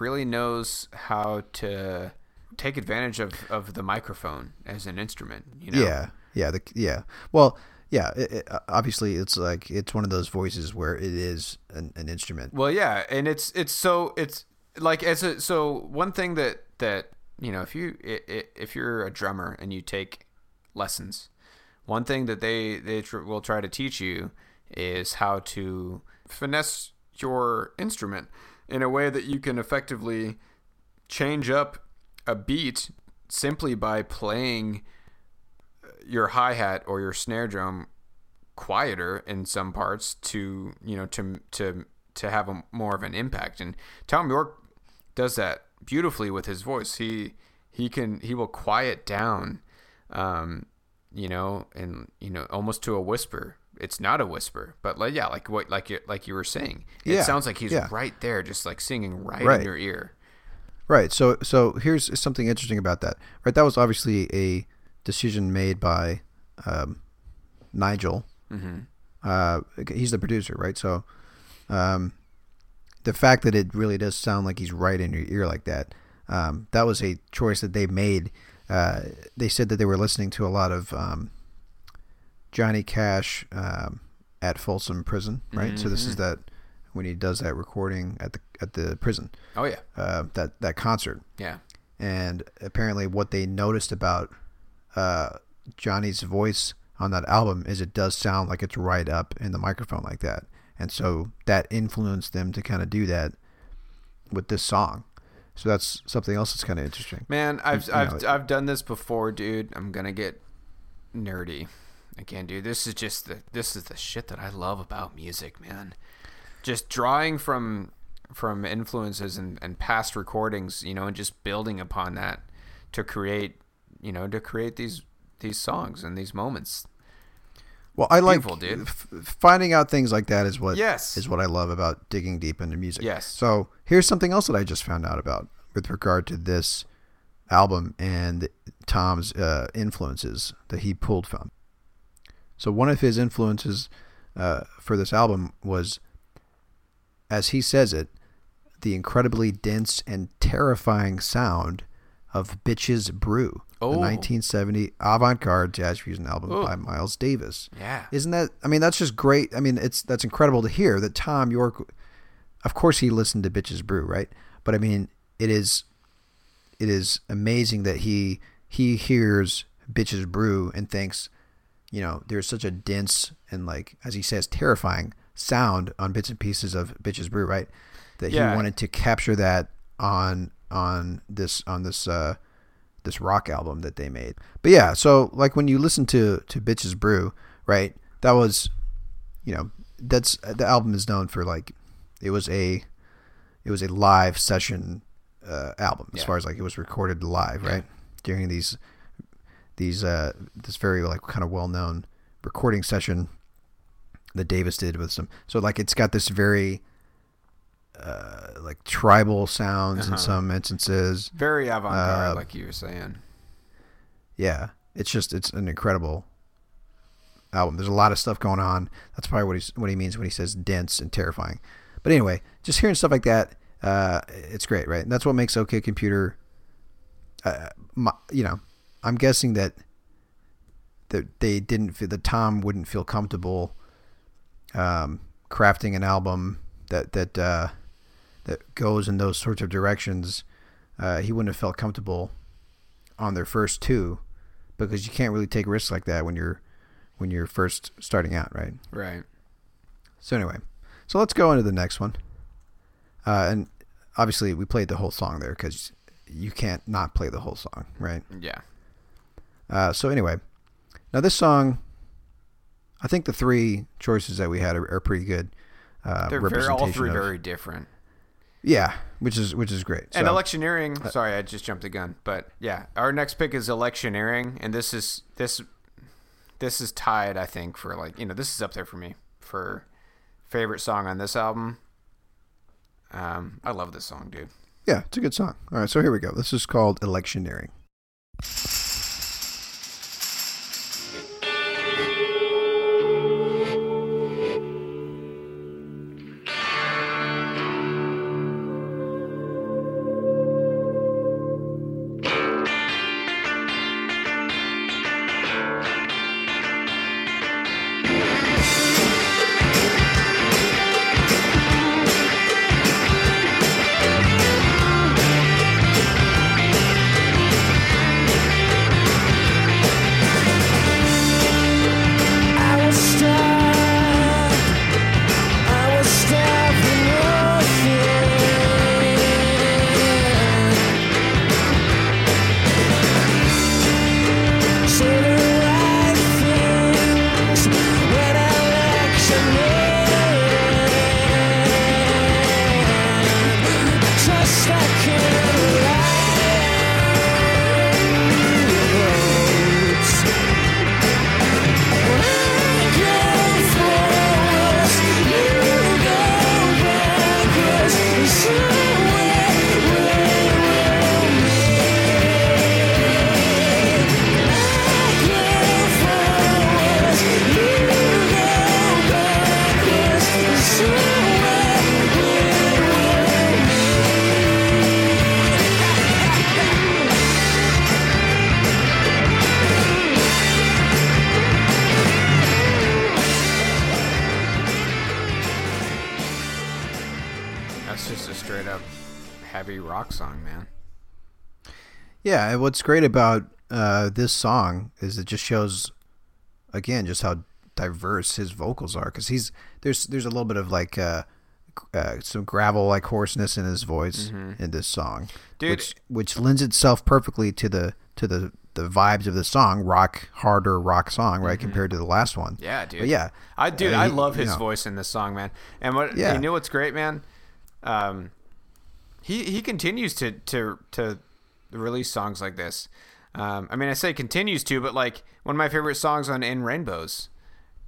really knows how to take advantage of, of the microphone as an instrument. You know? Yeah, yeah, the, yeah. Well, yeah. It, it, uh, obviously, it's like it's one of those voices where it is an, an instrument. Well, yeah, and it's it's so it's like as a so one thing that that you know if you i- i- if you're a drummer and you take lessons, one thing that they they tr- will try to teach you is how to finesse your instrument in a way that you can effectively change up a beat simply by playing your hi-hat or your snare drum quieter in some parts to you know to to to have a more of an impact and Thom Yorke does that beautifully with his voice he he can he will quiet down um you know and you know almost to a whisper it's not a whisper but like yeah like what like you like you were saying it Yeah, sounds like he's yeah. right there just like singing right, Right. in your ear Right. So so here's something interesting about that. Right. That was obviously a decision made by um, Nigel. Mm-hmm. Uh, he's the producer, right? So um, the fact that it really does sound like he's right in your ear like that, um, that was a choice that they made. Uh, they said that they were listening to a lot of um, Johnny Cash um, at Folsom Prison, right? So this is that when he does that recording at the at the prison, oh yeah uh, that that concert yeah and apparently what they noticed about uh, Johnny's voice on that album is it does sound like it's right up in the microphone like that, and so that influenced them to kind of do that with this song. So that's something else that's kind of interesting. Man, I've I've know, I've done this before, dude. I'm gonna get nerdy again, dude. This is just the this is the shit that I love about music, man. Just drawing from from influences and, and past recordings, you know, and just building upon that to create, you know, to create these these songs and these moments. Well, I like dude. f- finding out things like that is what Yes. is what I love about digging deep into music. Yes. So here's something else that I just found out about with regard to this album and Thom's uh, influences that he pulled from. So one of his influences uh, for this album was, as he says it, the incredibly dense and terrifying sound of "Bitches Brew," Oh. the 1970 avant-garde jazz fusion album Ooh. by Miles Davis. Yeah. Isn't that? I mean, that's just great. I mean, it's that's incredible to hear that Thom Yorke. Of course, he listened to Bitches Brew, right? But I mean, it is, it is amazing that he he hears Bitches Brew and thinks, you know, there's such a dense and like as he says, terrifying sound on bits and pieces of Bitches Brew, right? That Yeah. he wanted to capture that on on this on this uh this rock album that they made. But yeah, so like when you listen to to Bitches Brew, right? That was, you know, that's the album is known for like, it was a, it was a live session uh, album as Yeah. far as like it was recorded live, right? During these, these uh this very like kind of well known recording session that Davis did with some. So like it's got this very. Uh, like tribal sounds in Uh-huh. some instances, Very avant-garde, Uh, like you were saying. yeah, it's just it's an incredible album. There's a lot of stuff going on. That's probably what he's what he means when he says dense and terrifying. But anyway, just hearing stuff like that, uh, it's great, right? And that's what makes OK Computer. Uh, my, you know, I'm guessing that that they didn't feel that Thom wouldn't feel comfortable um, crafting an album that that uh, that goes in those sorts of directions. Uh, he wouldn't have felt comfortable on their first two because you can't really take risks like that when you're when you're first starting out, right? Right. So anyway, so let's go into the next one. Uh, and obviously, we played the whole song there because you can't not play the whole song, right? Yeah. Uh, so anyway, now this song, I think the three choices that we had are, are pretty good. Uh, They're very, all three of- very different. Yeah, which is which is great. And So- electioneering. Uh, sorry, I just jumped the gun. But yeah, our next pick is electioneering, and this is this this is tied. I think for like you know this is up there for me for favorite song on this album. Um, I love this song, dude. Yeah, it's a good song. All right, so here we go. This is called Electioneering. Yeah, what's great about uh, this song is it just shows again just how diverse his vocals are because he's there's there's a little bit of like uh, uh some gravel like hoarseness in his voice in this song Mm-hmm. Dude. which which lends itself perfectly to the to the the vibes of the song rock harder rock song right compared to the last one Mm-hmm. Yeah, dude. but yeah I dude, Uh, I he- love you his know. voice in this song, man. And what Yeah. you know what's great, man? Um, he he continues to to to release songs like this. Um, I mean, I say continues to, but like one of my favorite songs on In Rainbows,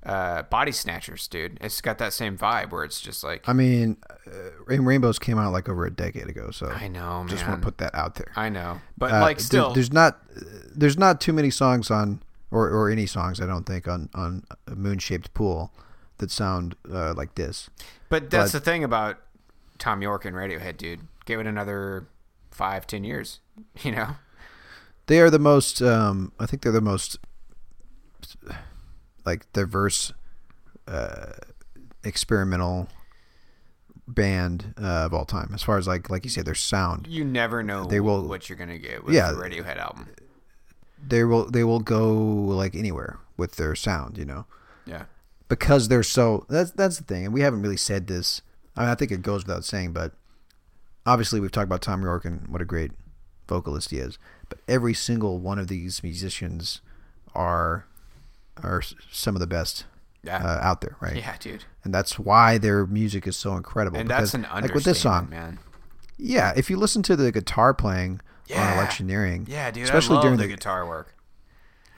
uh, Body Snatchers, dude. It's got that same vibe where it's just like I mean, uh, Rain Rainbows came out like over a decade ago, so I know, just man. want to put that out there. I know, but Uh, like still, there's not there's not too many songs on or, or any songs I don't think on on a moon shaped pool that sound uh, like this. but that's but- the thing about Thom Yorke and Radiohead, dude. Give it another five, ten years, you know. They are the most um, I think they're the most like diverse uh, experimental band uh, of all time as far as like like you said their sound. You never know They will- what you're gonna get with Yeah. the Radiohead album. They will they will go like anywhere with their sound, you know. Yeah. because they're so that's that's the thing and we haven't really said this I, mean, I think it goes without saying but obviously we've talked about Thom Yorke and what a great vocalist he is but every single one of these musicians are are some of the best Yeah. uh, out there right yeah, dude. and that's why their music is so incredible And because, that's an understatement, like with this song man. yeah if you listen to the guitar playing Yeah. on electioneering Yeah, dude. especially during the, the guitar work.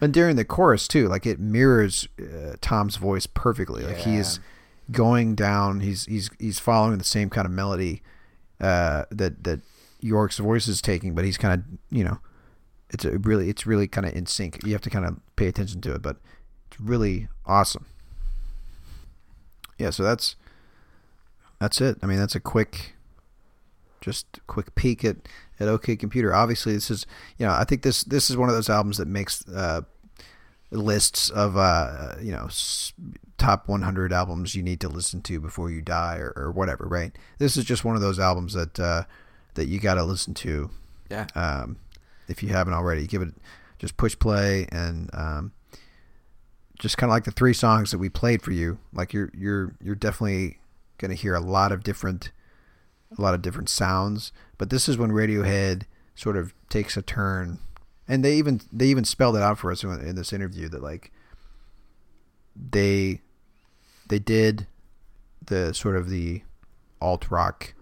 and during the chorus too like it mirrors uh, Thom's voice perfectly like he is going down he's he's he's following the same kind of melody uh that that Yorke's voice is taking but he's kind of you know it's really it's really kind of in sync. You have to kind of pay attention to it but it's really awesome. Yeah so that's that's it. I mean that's a quick just quick peek at at OK Computer. Obviously, this is you know I think this this is one of those albums that makes uh, lists of uh, you know top 100 albums you need to listen to before you die or, or whatever. Right? This is just one of those albums that uh, that you got to listen to Yeah. um, if you haven't already. Give it just push play and um, just kind of like the three songs that we played for you. Like you're you're you're definitely gonna hear a lot of different a lot of different sounds. But this is when Radiohead sort of takes a turn, and they even they even spelled it out for us in, in this interview that like they they did the sort of the alt rock,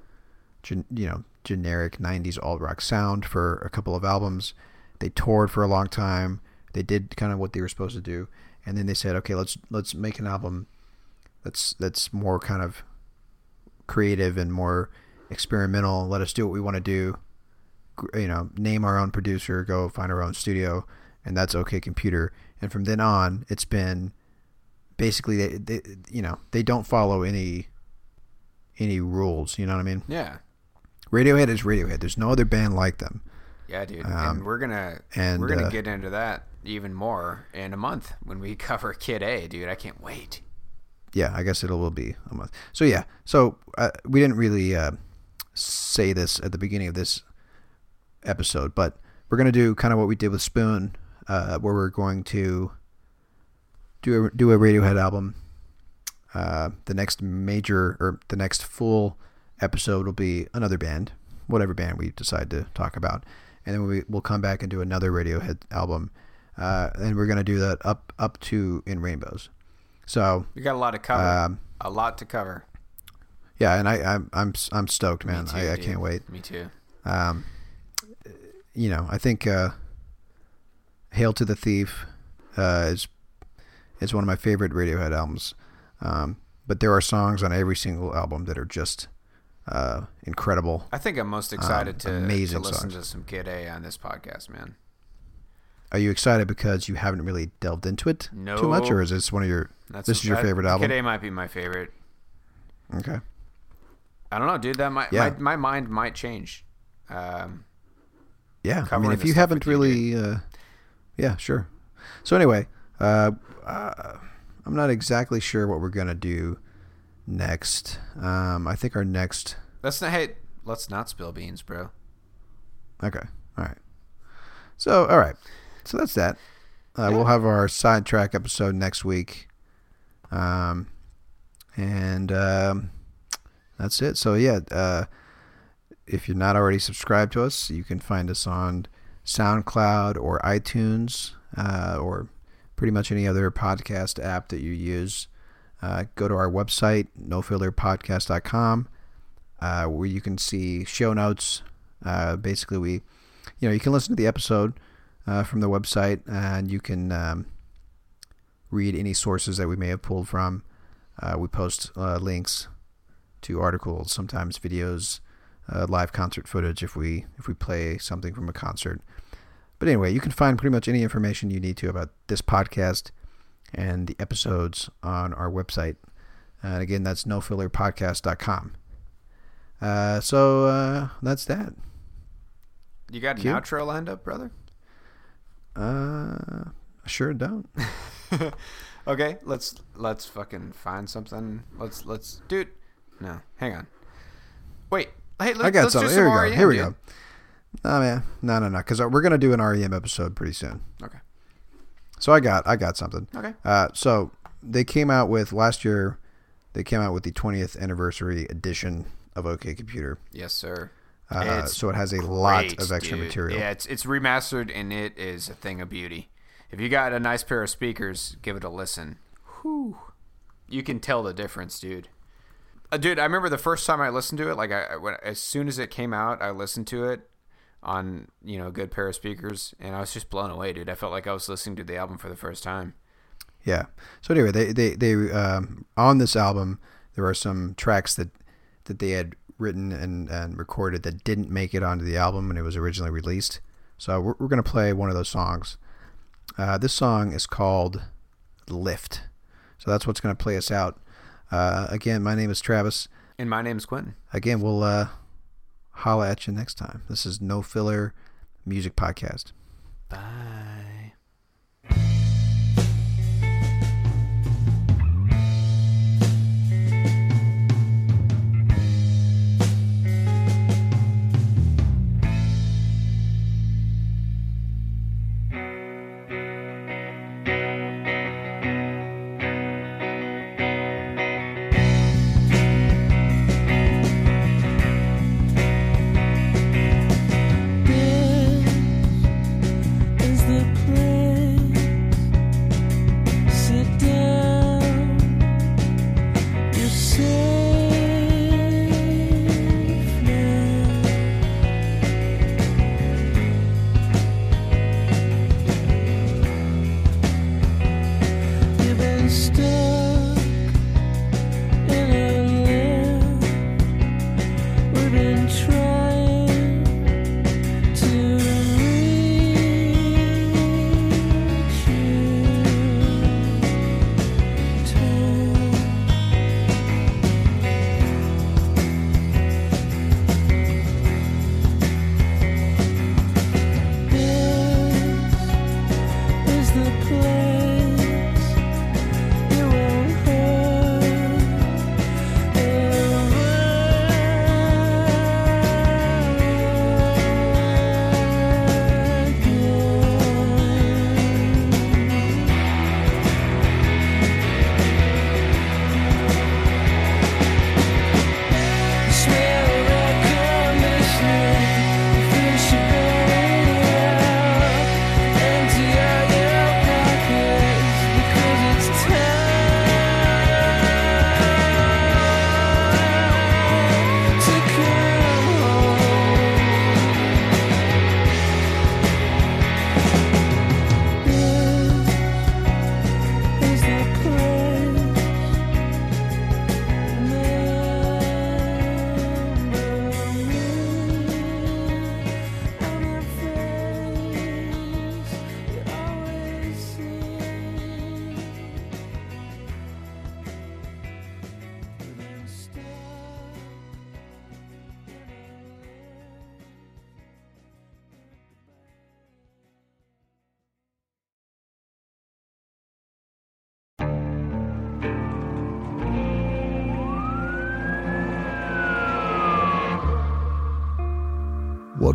you know, generic '90s alt rock sound for a couple of albums. They toured for a long time. They did kind of what they were supposed to do, and then they said, okay, let's let's make an album that's that's more kind of creative and more experimental. Let us do what we want to do. You know, name our own producer, go find our own studio, and that's OK Computer. And from then on, it's been basically they, they you know they don't follow any any rules. You know what I mean? Yeah. Radiohead is Radiohead. There's no other band like them. Yeah, dude. Um, and we're gonna and, we're gonna uh, get into that even more in a month when we cover Kid A, dude. I can't wait. yeah, I guess it will be a month. So yeah, so uh, we didn't really uh, say this at the beginning of this episode, but we're gonna do kind of what we did with Spoon, uh, where we're going to do a, do a Radiohead album. Uh, the next major or the next full episode will be another band, whatever band we decide to talk about, and then we we'll come back and do another Radiohead album, uh, and we're gonna do that up up to In Rainbows. So We got a lot to cover. Um, a lot to cover. yeah, and I, I'm I'm I'm stoked, man. Too, I, I can't wait. Me too. Um, you know, I think uh, "Hail to the Thief" uh, is is one of my favorite Radiohead albums. Um, but there are songs on every single album that are just uh, incredible. I think I'm most excited to, to Um, amazing listen songs. to some Kid A on this podcast, man. Are you excited because you haven't really delved into it too much, or is this one of your That's this is your that- favorite album? Kid A might be my favorite. Okay. I don't know, dude. That might Yeah. my, my mind might change. Um, Yeah, I mean, if you haven't really, uh, yeah, sure. So anyway, uh, uh, I'm not exactly sure what we're gonna do next. Um, I think our next. let's not hey, let's not spill beans, bro. Okay, all right. So all right, so that's that. Uh, We'll have our sidetrack episode next week. Um, and um, that's it. So, yeah, uh, if you're not already subscribed to us, you can find us on SoundCloud or iTunes uh, or pretty much any other podcast app that you use. Uh, go to our website, nofillerpodcast.com, uh, where you can see show notes. Uh, basically, we, you know, you can listen to the episode uh, from the website, and you can um, read any sources that we may have pulled from. Uh, we post uh, links to articles, sometimes videos, uh, live concert footage if we if we play something from a concert. But anyway, you can find pretty much any information you need to about this podcast and the episodes on our website. And again, that's nofillerpodcast.com. Uh, so uh, that's that. You got an Cute. outro lined up, brother? Uh, I sure don't. Okay, let's let's fucking find something. Let's let's dude. No, hang on. Wait. Hey, let, I got let's something. do Here some we go. REM, Here we go. No man, no, no, no, because we're gonna do an REM episode pretty soon. Okay. So I got, I got something. Okay. Uh, so they came out with last year. They came out with the 20th anniversary edition of OK Computer. Yes, sir. Uh, so it has a lot of extra dude. material. Yeah, it's it's remastered and it is a thing of beauty. If you got a nice pair of speakers, give it a listen. Whew. You can tell the difference, dude. Uh, dude, I remember the first time I listened to it. Like, I, I when, as soon as it came out, I listened to it on you know a good pair of speakers, and I was just blown away, dude. I felt like I was listening to the album for the first time. Yeah. So anyway, they they they um, on this album there are some tracks that that they had written and, and recorded that didn't make it onto the album when it was originally released. So we're, we're gonna play one of those songs. Uh, this song is called "Lift." So that's what's gonna play us out. Uh, again, my name is Travis. And my name is Quentin. Again, we'll uh, holla at you next time. This is No Filler Music Podcast. Bye.